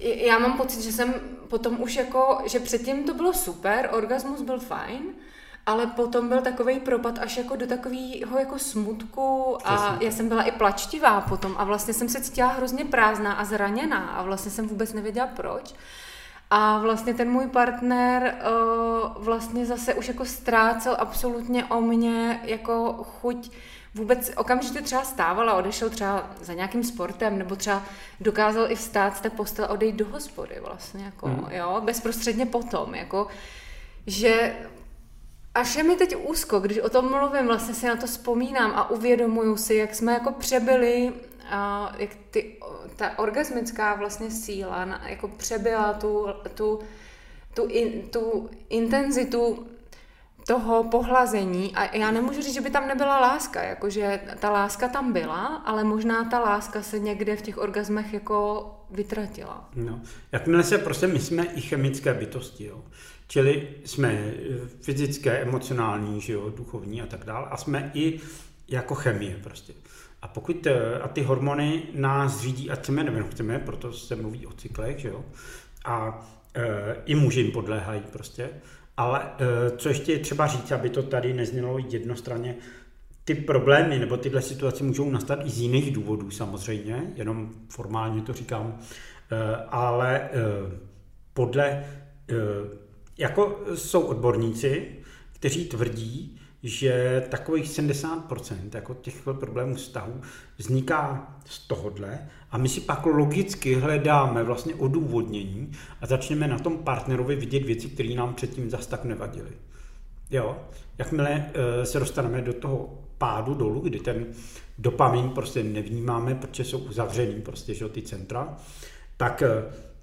já mám pocit, že jsem potom už jako, že předtím to bylo super, orgasmus byl fajn, ale potom byl takový propad až jako do takového jako smutku a Přesně. já jsem byla i plačtivá potom a vlastně jsem se cítila hrozně prázdná a zraněná a vlastně jsem vůbec nevěděla proč. A vlastně ten můj partner uh, vlastně zase už jako ztrácel absolutně o mě jako chuť vůbec okamžitě třeba stával a odešel třeba za nějakým sportem, nebo třeba dokázal i vstát z té postele a odejít do hospody vlastně, jako, Hmm. jo, bezprostředně potom, jako, že až je mi teď úzko, když o tom mluvím, vlastně si na to vzpomínám a uvědomuju si, jak jsme jako přebyli, a jak ty, ta orgasmická vlastně síla na, jako přebyla tu, tu, tu, in, tu intenzitu toho pohlazení a já nemůžu říct, že by tam nebyla láska, jakože ta láska tam byla, ale možná ta láska se někde v těch orgasmech jako vytratila. No. Jakmile se prostě, my jsme i chemické bytosti, jo. Čili jsme eh, fyzické, emocionální, že jo, duchovní a tak dále. A jsme i jako chemie prostě. A pokud eh, a ty hormony nás řídí, ať chceme nebo nechceme, proto se mluví o cyklech, že jo. A e, i muži jim podléhají prostě. Ale e, co ještě je třeba říct, aby to tady neznělo jednostranně, ty problémy nebo tyhle situace můžou nastat i z jiných důvodů samozřejmě, jenom formálně to říkám, e, ale e, podle, e, jako jsou odborníci, kteří tvrdí, že takových 70% jako těchto problémů vztahů vzniká z tohohle a my si pak logicky hledáme vlastně odůvodnění a začneme na tom partnerovi vidět věci, které nám předtím zas tak nevadily. Jo, jakmile e, se dostaneme do toho pádu dolů, kdy ten dopamin prostě nevnímáme, protože jsou uzavřený prostě, že ty centra, tak e,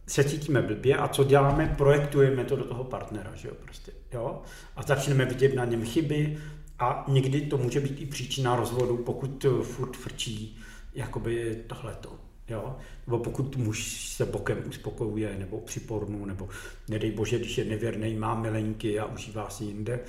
se cítíme blbě a co děláme, projektujeme to do toho partnera, že jo, prostě, jo, a začneme vidět na něm chyby a někdy to může být i příčina rozvodu, pokud furt frčí jakoby tohleto, jo, nebo pokud muž se bokem uspokojuje, nebo při pornu, nebo nedej bože, když je nevěrný, má milenky a užívá si jinde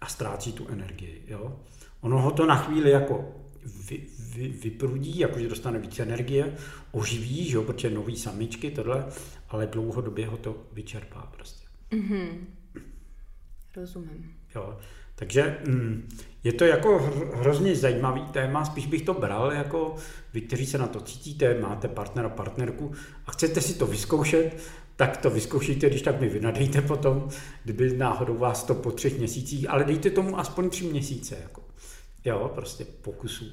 a ztrácí tu energii, jo. Ono ho to na chvíli jako vy, vy, vyprudí, jakože dostane víc energie, oživí, že jo, protože nový samičky, tohle, ale dlouhodobě ho to vyčerpá prostě. Mm-hmm. Rozumím. Jo. Takže mm, je to jako hr- hrozně zajímavý téma, spíš bych to bral jako vy, kteří se na to cítíte, máte partnera, partnerku a chcete si to vyzkoušet, tak to vyzkoušejte, když tak mi vynadejte potom, kdyby náhodou vás to po třech měsících, ale dejte tomu aspoň tři měsíce, jako. jo, prostě pokusů.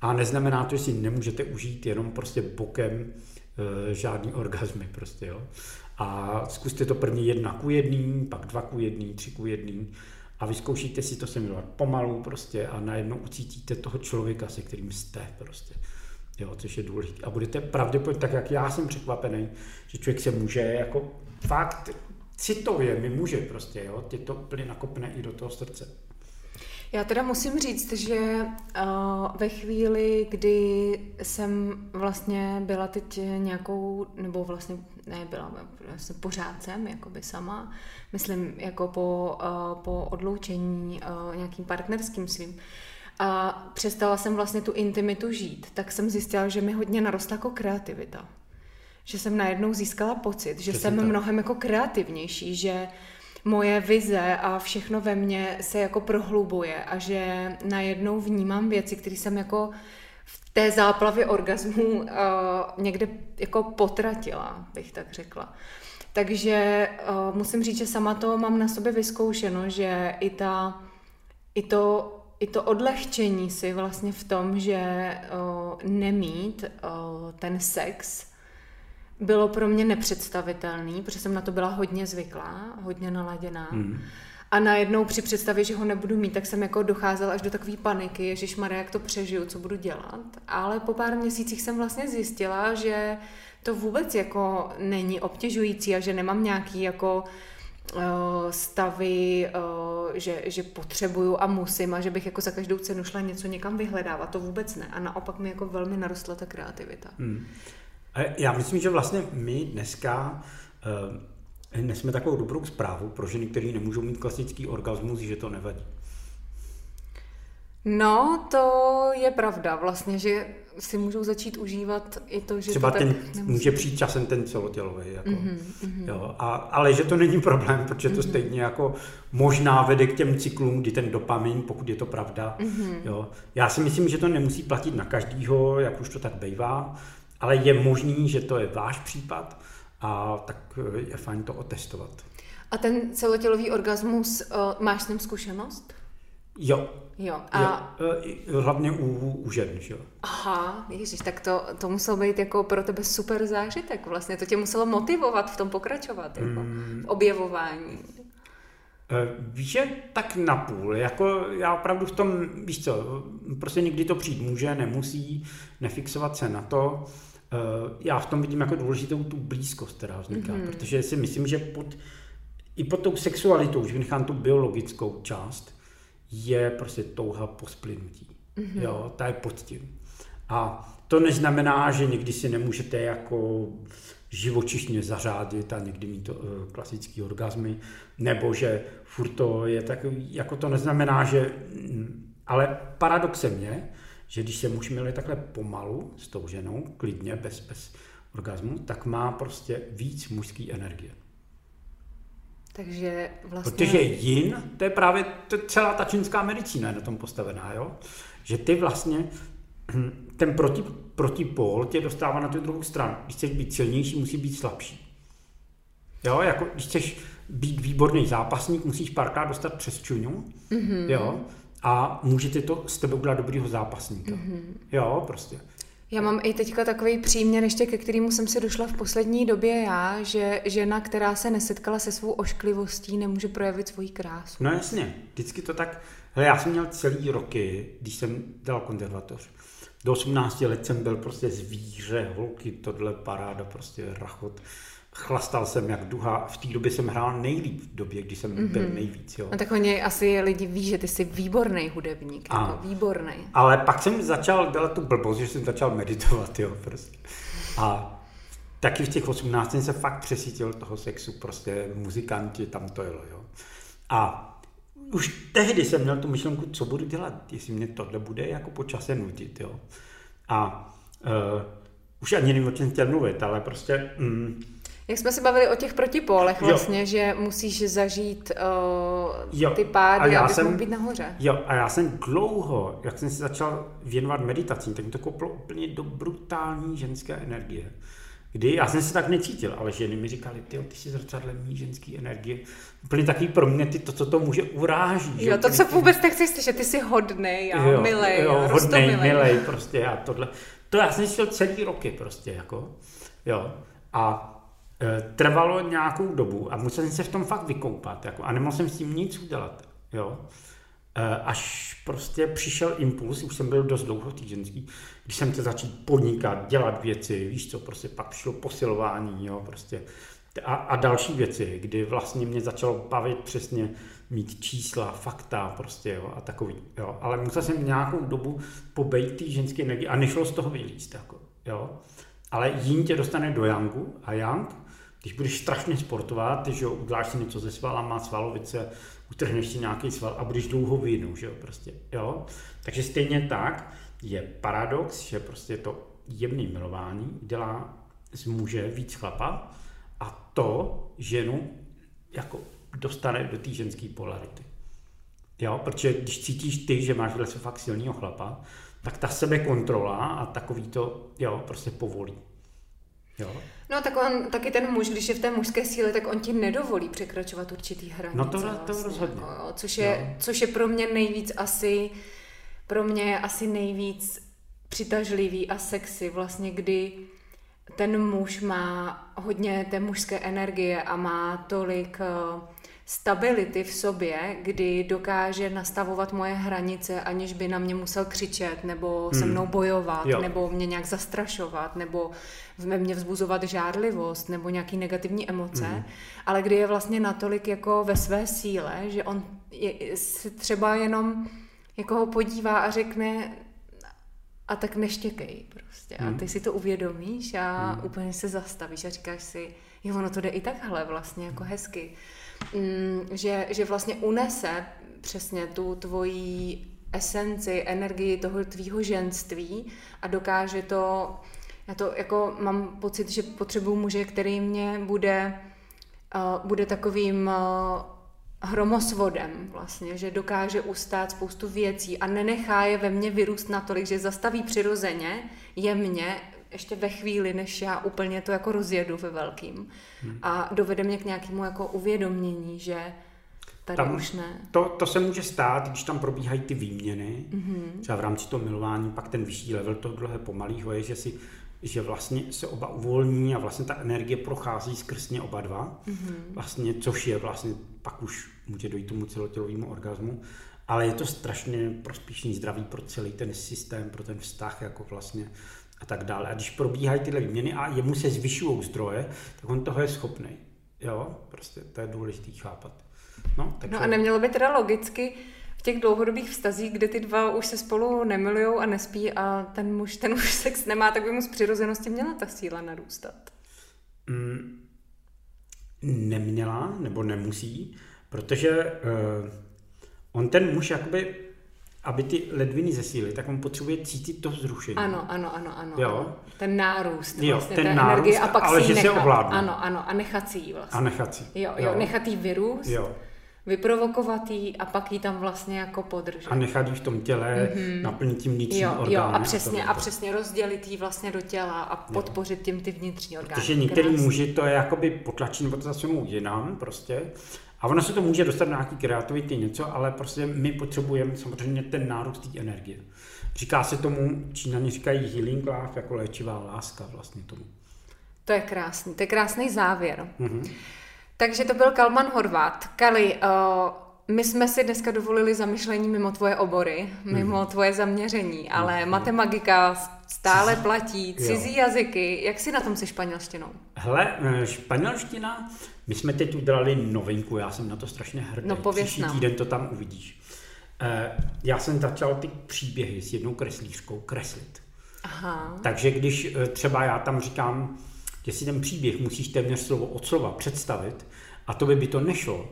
A neznamená to, že si nemůžete užít jenom prostě bokem žádný orgazmy, prostě, jo. A zkuste to první jedna ku jedný, pak dva ku jedný, tři ku jedný a vyzkoušíte si to se milovat pomalu prostě a najednou ucítíte toho člověka, se kterým jste prostě. Jo, což je důležité. A budete pravděpodobně, tak jak já jsem překvapený, že člověk se může jako fakt citově mi může prostě, jo, tě to úplně nakopne i do toho srdce. Já teda musím říct, že uh, ve chvíli, kdy jsem vlastně byla teď nějakou, nebo vlastně ne, byla vlastně pořád jsem, jakoby sama, myslím jako po, uh, po odloučení uh, nějakým partnerským svým, a přestala jsem vlastně tu intimitu žít, tak jsem zjistila, že mi hodně narostla jako kreativita. Že jsem najednou získala pocit, že Přesně jsem tak. mnohem jako kreativnější, že moje vize a všechno ve mně se jako prohlubuje a že najednou vnímám věci, které jsem jako v té záplavě orgasmů uh, někde jako potratila, bych tak řekla. Takže uh, musím říct, že sama to mám na sobě vyzkoušeno, že i, ta, i, to, i to odlehčení si vlastně v tom, že uh, nemít uh, ten sex bylo pro mě nepředstavitelný, protože jsem na to byla hodně zvyklá, hodně naladěná. Hmm. A najednou při představě, že ho nebudu mít, tak jsem jako docházela až do takové paniky, Ježíš Maria, jak to přežiju, co budu dělat. Ale po pár měsících jsem vlastně zjistila, že to vůbec jako není obtěžující a že nemám nějaký jako uh, stavy, uh, že, že potřebuju a musím a že bych jako za každou cenu šla něco někam vyhledávat. To vůbec ne. A naopak mi jako velmi narostla ta kreativita. Hmm. A já myslím, že vlastně my dneska uh, nesme takovou dobrou zprávu pro ženy, které nemůžou mít klasický orgasmus, že to nevadí. No, to je pravda vlastně, že si můžou začít užívat i to, že Třeba to ten, nemusí. může přijít časem ten celotělový. Jako. Mhm, mhm. Jo, a, ale že to není problém, protože to stejně jako možná vede k těm cyklům, kdy ten dopamin, pokud je to pravda. Mhm. Jo. Já si myslím, že to nemusí platit na každýho, jak už to tak bývá, ale je možný, že to je váš případ a tak eh, je fajn to otestovat. A ten celotělový orgasmus, uh, máš s ním zkušenost? Jo, Jo. a... Jo eh, hlavně u, u žen, že jo. aha, ježiš, tak to, to muselo být jako pro tebe super zážitek vlastně. To tě muselo motivovat v tom pokračovat, jako Mm. v objevování. Eh, Víš, že tak napůl, jako já opravdu v tom, víš co, prostě někdy to přijít může, nemusí, nefixovat se na to. Eh, Já v tom vidím jako důležitou tu blízkost, která vzniká, mm-hmm. protože si myslím, že pod, i pod tou sexualitou, že nechám tu biologickou část, je prostě touha po splynutí. Mm-hmm. Jo, ta je pod tím. A to neznamená, že někdy si nemůžete jako živočišně zařádit a někdy mít to, eh, klasický orgazmy, nebo že furt to je takový, jako to neznamená, že, mm, ale paradoxem je, že když se muž miluje takhle pomalu s tou ženou, klidně, bez, bez orgazmu, tak má prostě víc mužské energie. Takže vlastně... Protože jin, to je právě to, celá ta čínská medicína je na tom postavená, jo? Že ty vlastně, ten proti, protipol tě dostává na tu druhou stranu. Když chceš být silnější, musí být slabší. Jo, jako když chceš být výborný zápasník, musíš párkrát dostat přes čuňu, mm-hmm. jo, a můžete to z tebe udělat dobrýho zápasníka. Mm-hmm. Jo, prostě. Já mám i teďka takový příměr, ještě ke kterému jsem si došla v poslední době já, že žena, která se nesetkala se svou ošklivostí, nemůže projevit svoji krásu. No jasně, vždycky to tak... Hele, já jsem měl celý roky, když jsem dělal konzervatoř. Do 18 let jsem byl prostě zvíře, holky, tohle paráda, prostě rachot. Chlastal jsem jak duha. V té době jsem hrál nejlíp v době, kdy jsem mm-hmm. byl nejvíc. Jo. No tak oni asi lidi ví, že ty jsi výborný hudebník, Ano. jako výborný. Ale pak jsem začal dělat tu blbost, že jsem začal meditovat, jo, prostě. A taky v těch 18 jsem se fakt přesítil toho sexu, prostě muzikanti, tam to jelo, jo. A už tehdy jsem měl tu myšlenku, co budu dělat, jestli mě tohle bude jako po čase nutit, jo. A uh, už ani nevím, o čem chtěl mluvit, ale prostě mm, Jak jsme se bavili o těch protipólech Jo. vlastně, že musíš zažít uh, Jo, ty a pády, já abys jsem- mohl být nahoře. Jo, a já jsem dlouho, jak jsem se začal věnovat meditacím, tak mi to koplo úplně do brutální ženské energie. Kdy já jsem se tak necítil, ale ženy mi říkali, ty, ty jsi zrcadlení ženské energie. Úplně takový pro mě ty, to, co to může uráží. že? Jo, to, co vůbec nechceš slyšet, ty jsi hodnej a jo, milej jo, a hodnej, milej prostě a tohle. To já jsem šel celý roky prostě, jako, jo. A trvalo nějakou dobu a musel jsem se v tom fakt vykoupat, jako, a nemohl jsem s tím nic udělat, jo. E, až prostě přišel impuls, už jsem byl dost dlouho ženský, když jsem chtěl začít podnikat, dělat věci, víš co, prostě pak přišlo posilování, jo, prostě a, a další věci, kdy vlastně mě začalo bavit přesně mít čísla, fakta prostě, jo, a takový, jo. Ale musel jsem nějakou dobu pobejt té ženské energie a nešlo z toho vylíst, jako, jo. Ale jin tě dostane do yangu a yang, když budeš strašně sportovat, že uděláš si něco ze svalama, svalovice, utrhneš si nějaký sval a budeš dlouho vyjnou, že jo, prostě, jo. Takže stejně tak je paradox, že prostě to jemné milování dělá z muže víc chlapa a to ženu jako dostane do té ženské polarity. Jo, protože když cítíš ty, že máš sebe fakt silného chlapa, tak ta sebekontrola a takový to, jo, prostě povolí. Jo. No tak on, taky ten muž, když je v té mužské síle, tak on ti nedovolí překračovat určitý hranice. No to- to rozhodně. Jako, což, je, Jo. což je pro mě nejvíc asi, pro mě je asi nejvíc přitažlivý a sexy vlastně, kdy ten muž má hodně té mužské energie a má tolik eh, stability v sobě, kdy dokáže nastavovat moje hranice, aniž by na mě musel křičet, nebo se Hmm. mnou bojovat, Jo. nebo mě nějak zastrašovat, nebo ve mně vzbuzovat žárlivost, nebo nějaký negativní emoce, Mhm. ale kdy je vlastně natolik jako ve své síle, že on je, si třeba jenom jako ho podívá a řekne a tak neštěkej prostě. A Hmm. ty si to uvědomíš a Hmm. úplně se zastavíš a říkáš si, jo, ono to jde i takhle vlastně, jako hezky. Mm, že, že vlastně unese přesně tu tvojí esenci, energii toho tvýho ženství a dokáže to, já to jako mám pocit, že potřebuju muže, který mě bude, uh, bude takovým uh, hromosvodem vlastně, že dokáže ustát spoustu věcí a nenechá je ve mně vyrůst natolik, že zastaví přirozeně jemně ještě ve chvíli, než já úplně to jako rozjedu ve velkým. Hmm. A dovede mě k nějakému jako uvědomění, že tady tam, už ne. To, to se může stát, když tam probíhají ty výměny, mm-hmm. třeba v rámci toho milování, pak ten vyšší level toho dlouhé pomalýho je, že si že vlastně se oba uvolní a vlastně ta energie prochází skrz ně oba dva, mm-hmm. vlastně, což je vlastně, pak už může dojít tomu celotělovému orgazmu, ale je to strašně prospěšný, zdravý pro celý ten systém, pro ten vztah, jako vlastně a tak dále. A když probíhají tyhle výměny a jemu se zvyšují zdroje, tak on toho je schopný. Jo, prostě to je důležité chápat. No, takže... no a nemělo by teda logicky v těch dlouhodobých vztazích, kde ty dva už se spolu nemilujou a nespí a ten muž ten už sex nemá, tak by mu z přirozenosti měla ta síla narůstat. Mm, neměla, nebo nemusí, protože uh, on ten muž jakoby aby ty ledviny zesíly, tak on potřebuje cítit to vzrušení. Ano, ano, ano, ano. Jo? Ten nárůst jo, vlastně ten té nárůst, energie a pak ale si že nechat. se ovládne. Ano, ano, a nechat jí vlastně. A nechat jí. Jo, jo, jo. nechat jí vyrůst. Jo vyprovokovat jí a pak jí tam vlastně jako podržet. A nechat jí v tom těle, mm-hmm. naplnit tím vnitřní jo, orgány. Jo, a přesně, a, a přesně rozdělit jí vlastně do těla a podpořit tím ty vnitřní orgány. Protože některý muži to je jakoby potlačení nebo to zase jinam prostě. A ono se to může dostat na nějaký kreativity, něco, ale prostě my potřebujeme samozřejmě ten nárůst té energie. Říká se tomu, Číňani říkají healing love, jako léčivá láska vlastně tomu. To je krásný, to je krásný závěr. Mm-hmm. Takže to byl Kalman Horvát. Kali, uh, my jsme si dneska dovolili zamyšlení mimo tvoje obory, mimo mm. tvoje zaměření, ale mm. matemagika stále platí, cizí jo. jazyky. Jak si na tom se španělštinou? Hele, eh, španělština, my jsme teď udělali novinku, já jsem na to strašně hrdý. No Příští nám. týden to tam uvidíš. Eh, já jsem začal ty příběhy s jednou kreslířkou kreslit. Aha. Takže když třeba já tam říkám, že si ten příběh musíš téměř slovo od slova představit a to by by to nešlo,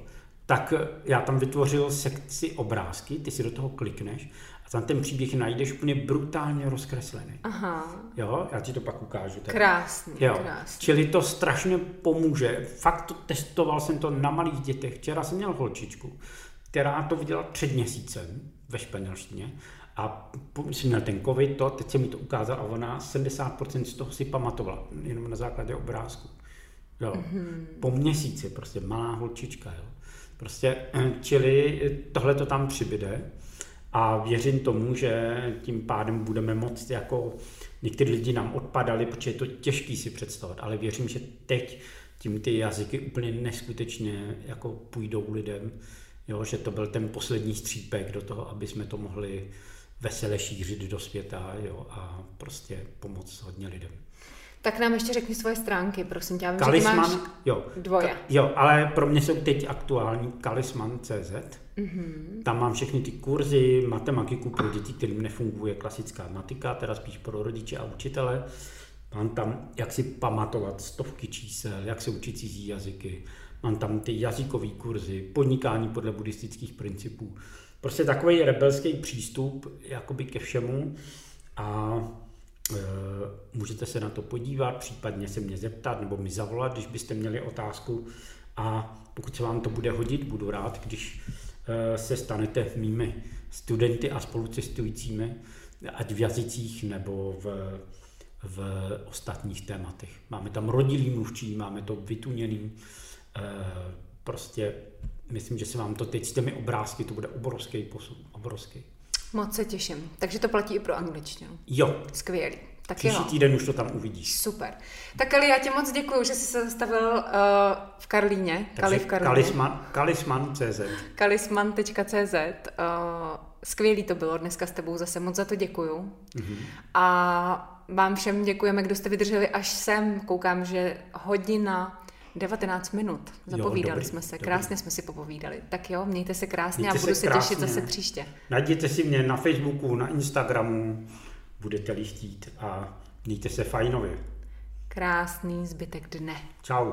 tak já tam vytvořil sekci obrázky, ty si do toho klikneš a tam ten příběh najdeš úplně brutálně rozkreslený. Aha. Jo, já ti to pak ukážu. Tady. Krásný, jo. krásný. Čili to strašně pomůže. Fakt to, testoval jsem to na malých dětech. Včera jsem měl holčičku, která to viděla před měsícem ve španělštině a jsem měl ten covid, to, teď se mi to ukázal a ona 70% z toho si pamatovala, jenom na základě obrázku. Jo. Mm-hmm. Po měsíci, prostě malá holčička. Jo. Prostě, čili tohle to tam přibyde a věřím tomu, že tím pádem budeme moct jako někteří lidi nám odpadali, protože je to těžký si představit, ale věřím, že teď tím ty jazyky úplně neskutečně jako půjdou lidem, jo, že to byl ten poslední střípek do toho, aby jsme to mohli vesele šířit do světa jo, a prostě pomoct hodně lidem. Tak nám ještě řekni svoje stránky, prosím tě. Kalisman, máš jo, dvoje. Ka, jo, ale pro mě jsou teď aktuální kalisman.cz. Mm-hmm. Tam mám všechny ty kurzy, matematiku pro děti, kterým nefunguje klasická matika, teda spíš pro rodiče a učitele. Mám tam, jak si pamatovat stovky čísel, jak se učit cizí jazyky. Mám tam ty jazykové kurzy, podnikání podle buddhistických principů. Prostě takový rebelský přístup jakoby ke všemu a můžete se na to podívat, případně se mě zeptat nebo mi zavolat, když byste měli otázku a pokud se vám to bude hodit, budu rád, když e, se stanete mými studenty a spolucestujícími, ať v jazycích nebo v, v ostatních tématech. Máme tam rodilý mluvčí, máme to vytuněný, e, prostě myslím, že se vám to teď s těmi obrázky, to bude obrovský posun, obrovský. Moc se těším. Takže to platí i pro angličtinu. Jo. Skvělý. Tak Příští jo. týden už to tam uvidíš. Super. Tak Ali, já ti moc děkuji, že jsi se zastavil uh, v Karlíně. Takže Kali v Karlíně. Kalisman, kalisman.cz Kalisman.cz uh, Skvělý to bylo dneska s tebou, zase moc za to děkuju. Mm-hmm. A vám všem děkujeme, kdo jste vydrželi až sem. Koukám, že hodina 19 minut. Zapovídali jo, dobrý, jsme se, dobrý. krásně jsme si popovídali. Tak jo, mějte se krásně mějte a budu se, krásně. se těšit zase příště. Najděte si mě na Facebooku, na Instagramu, budete-li chtít a mějte se fajnově. Krásný zbytek dne. Čau.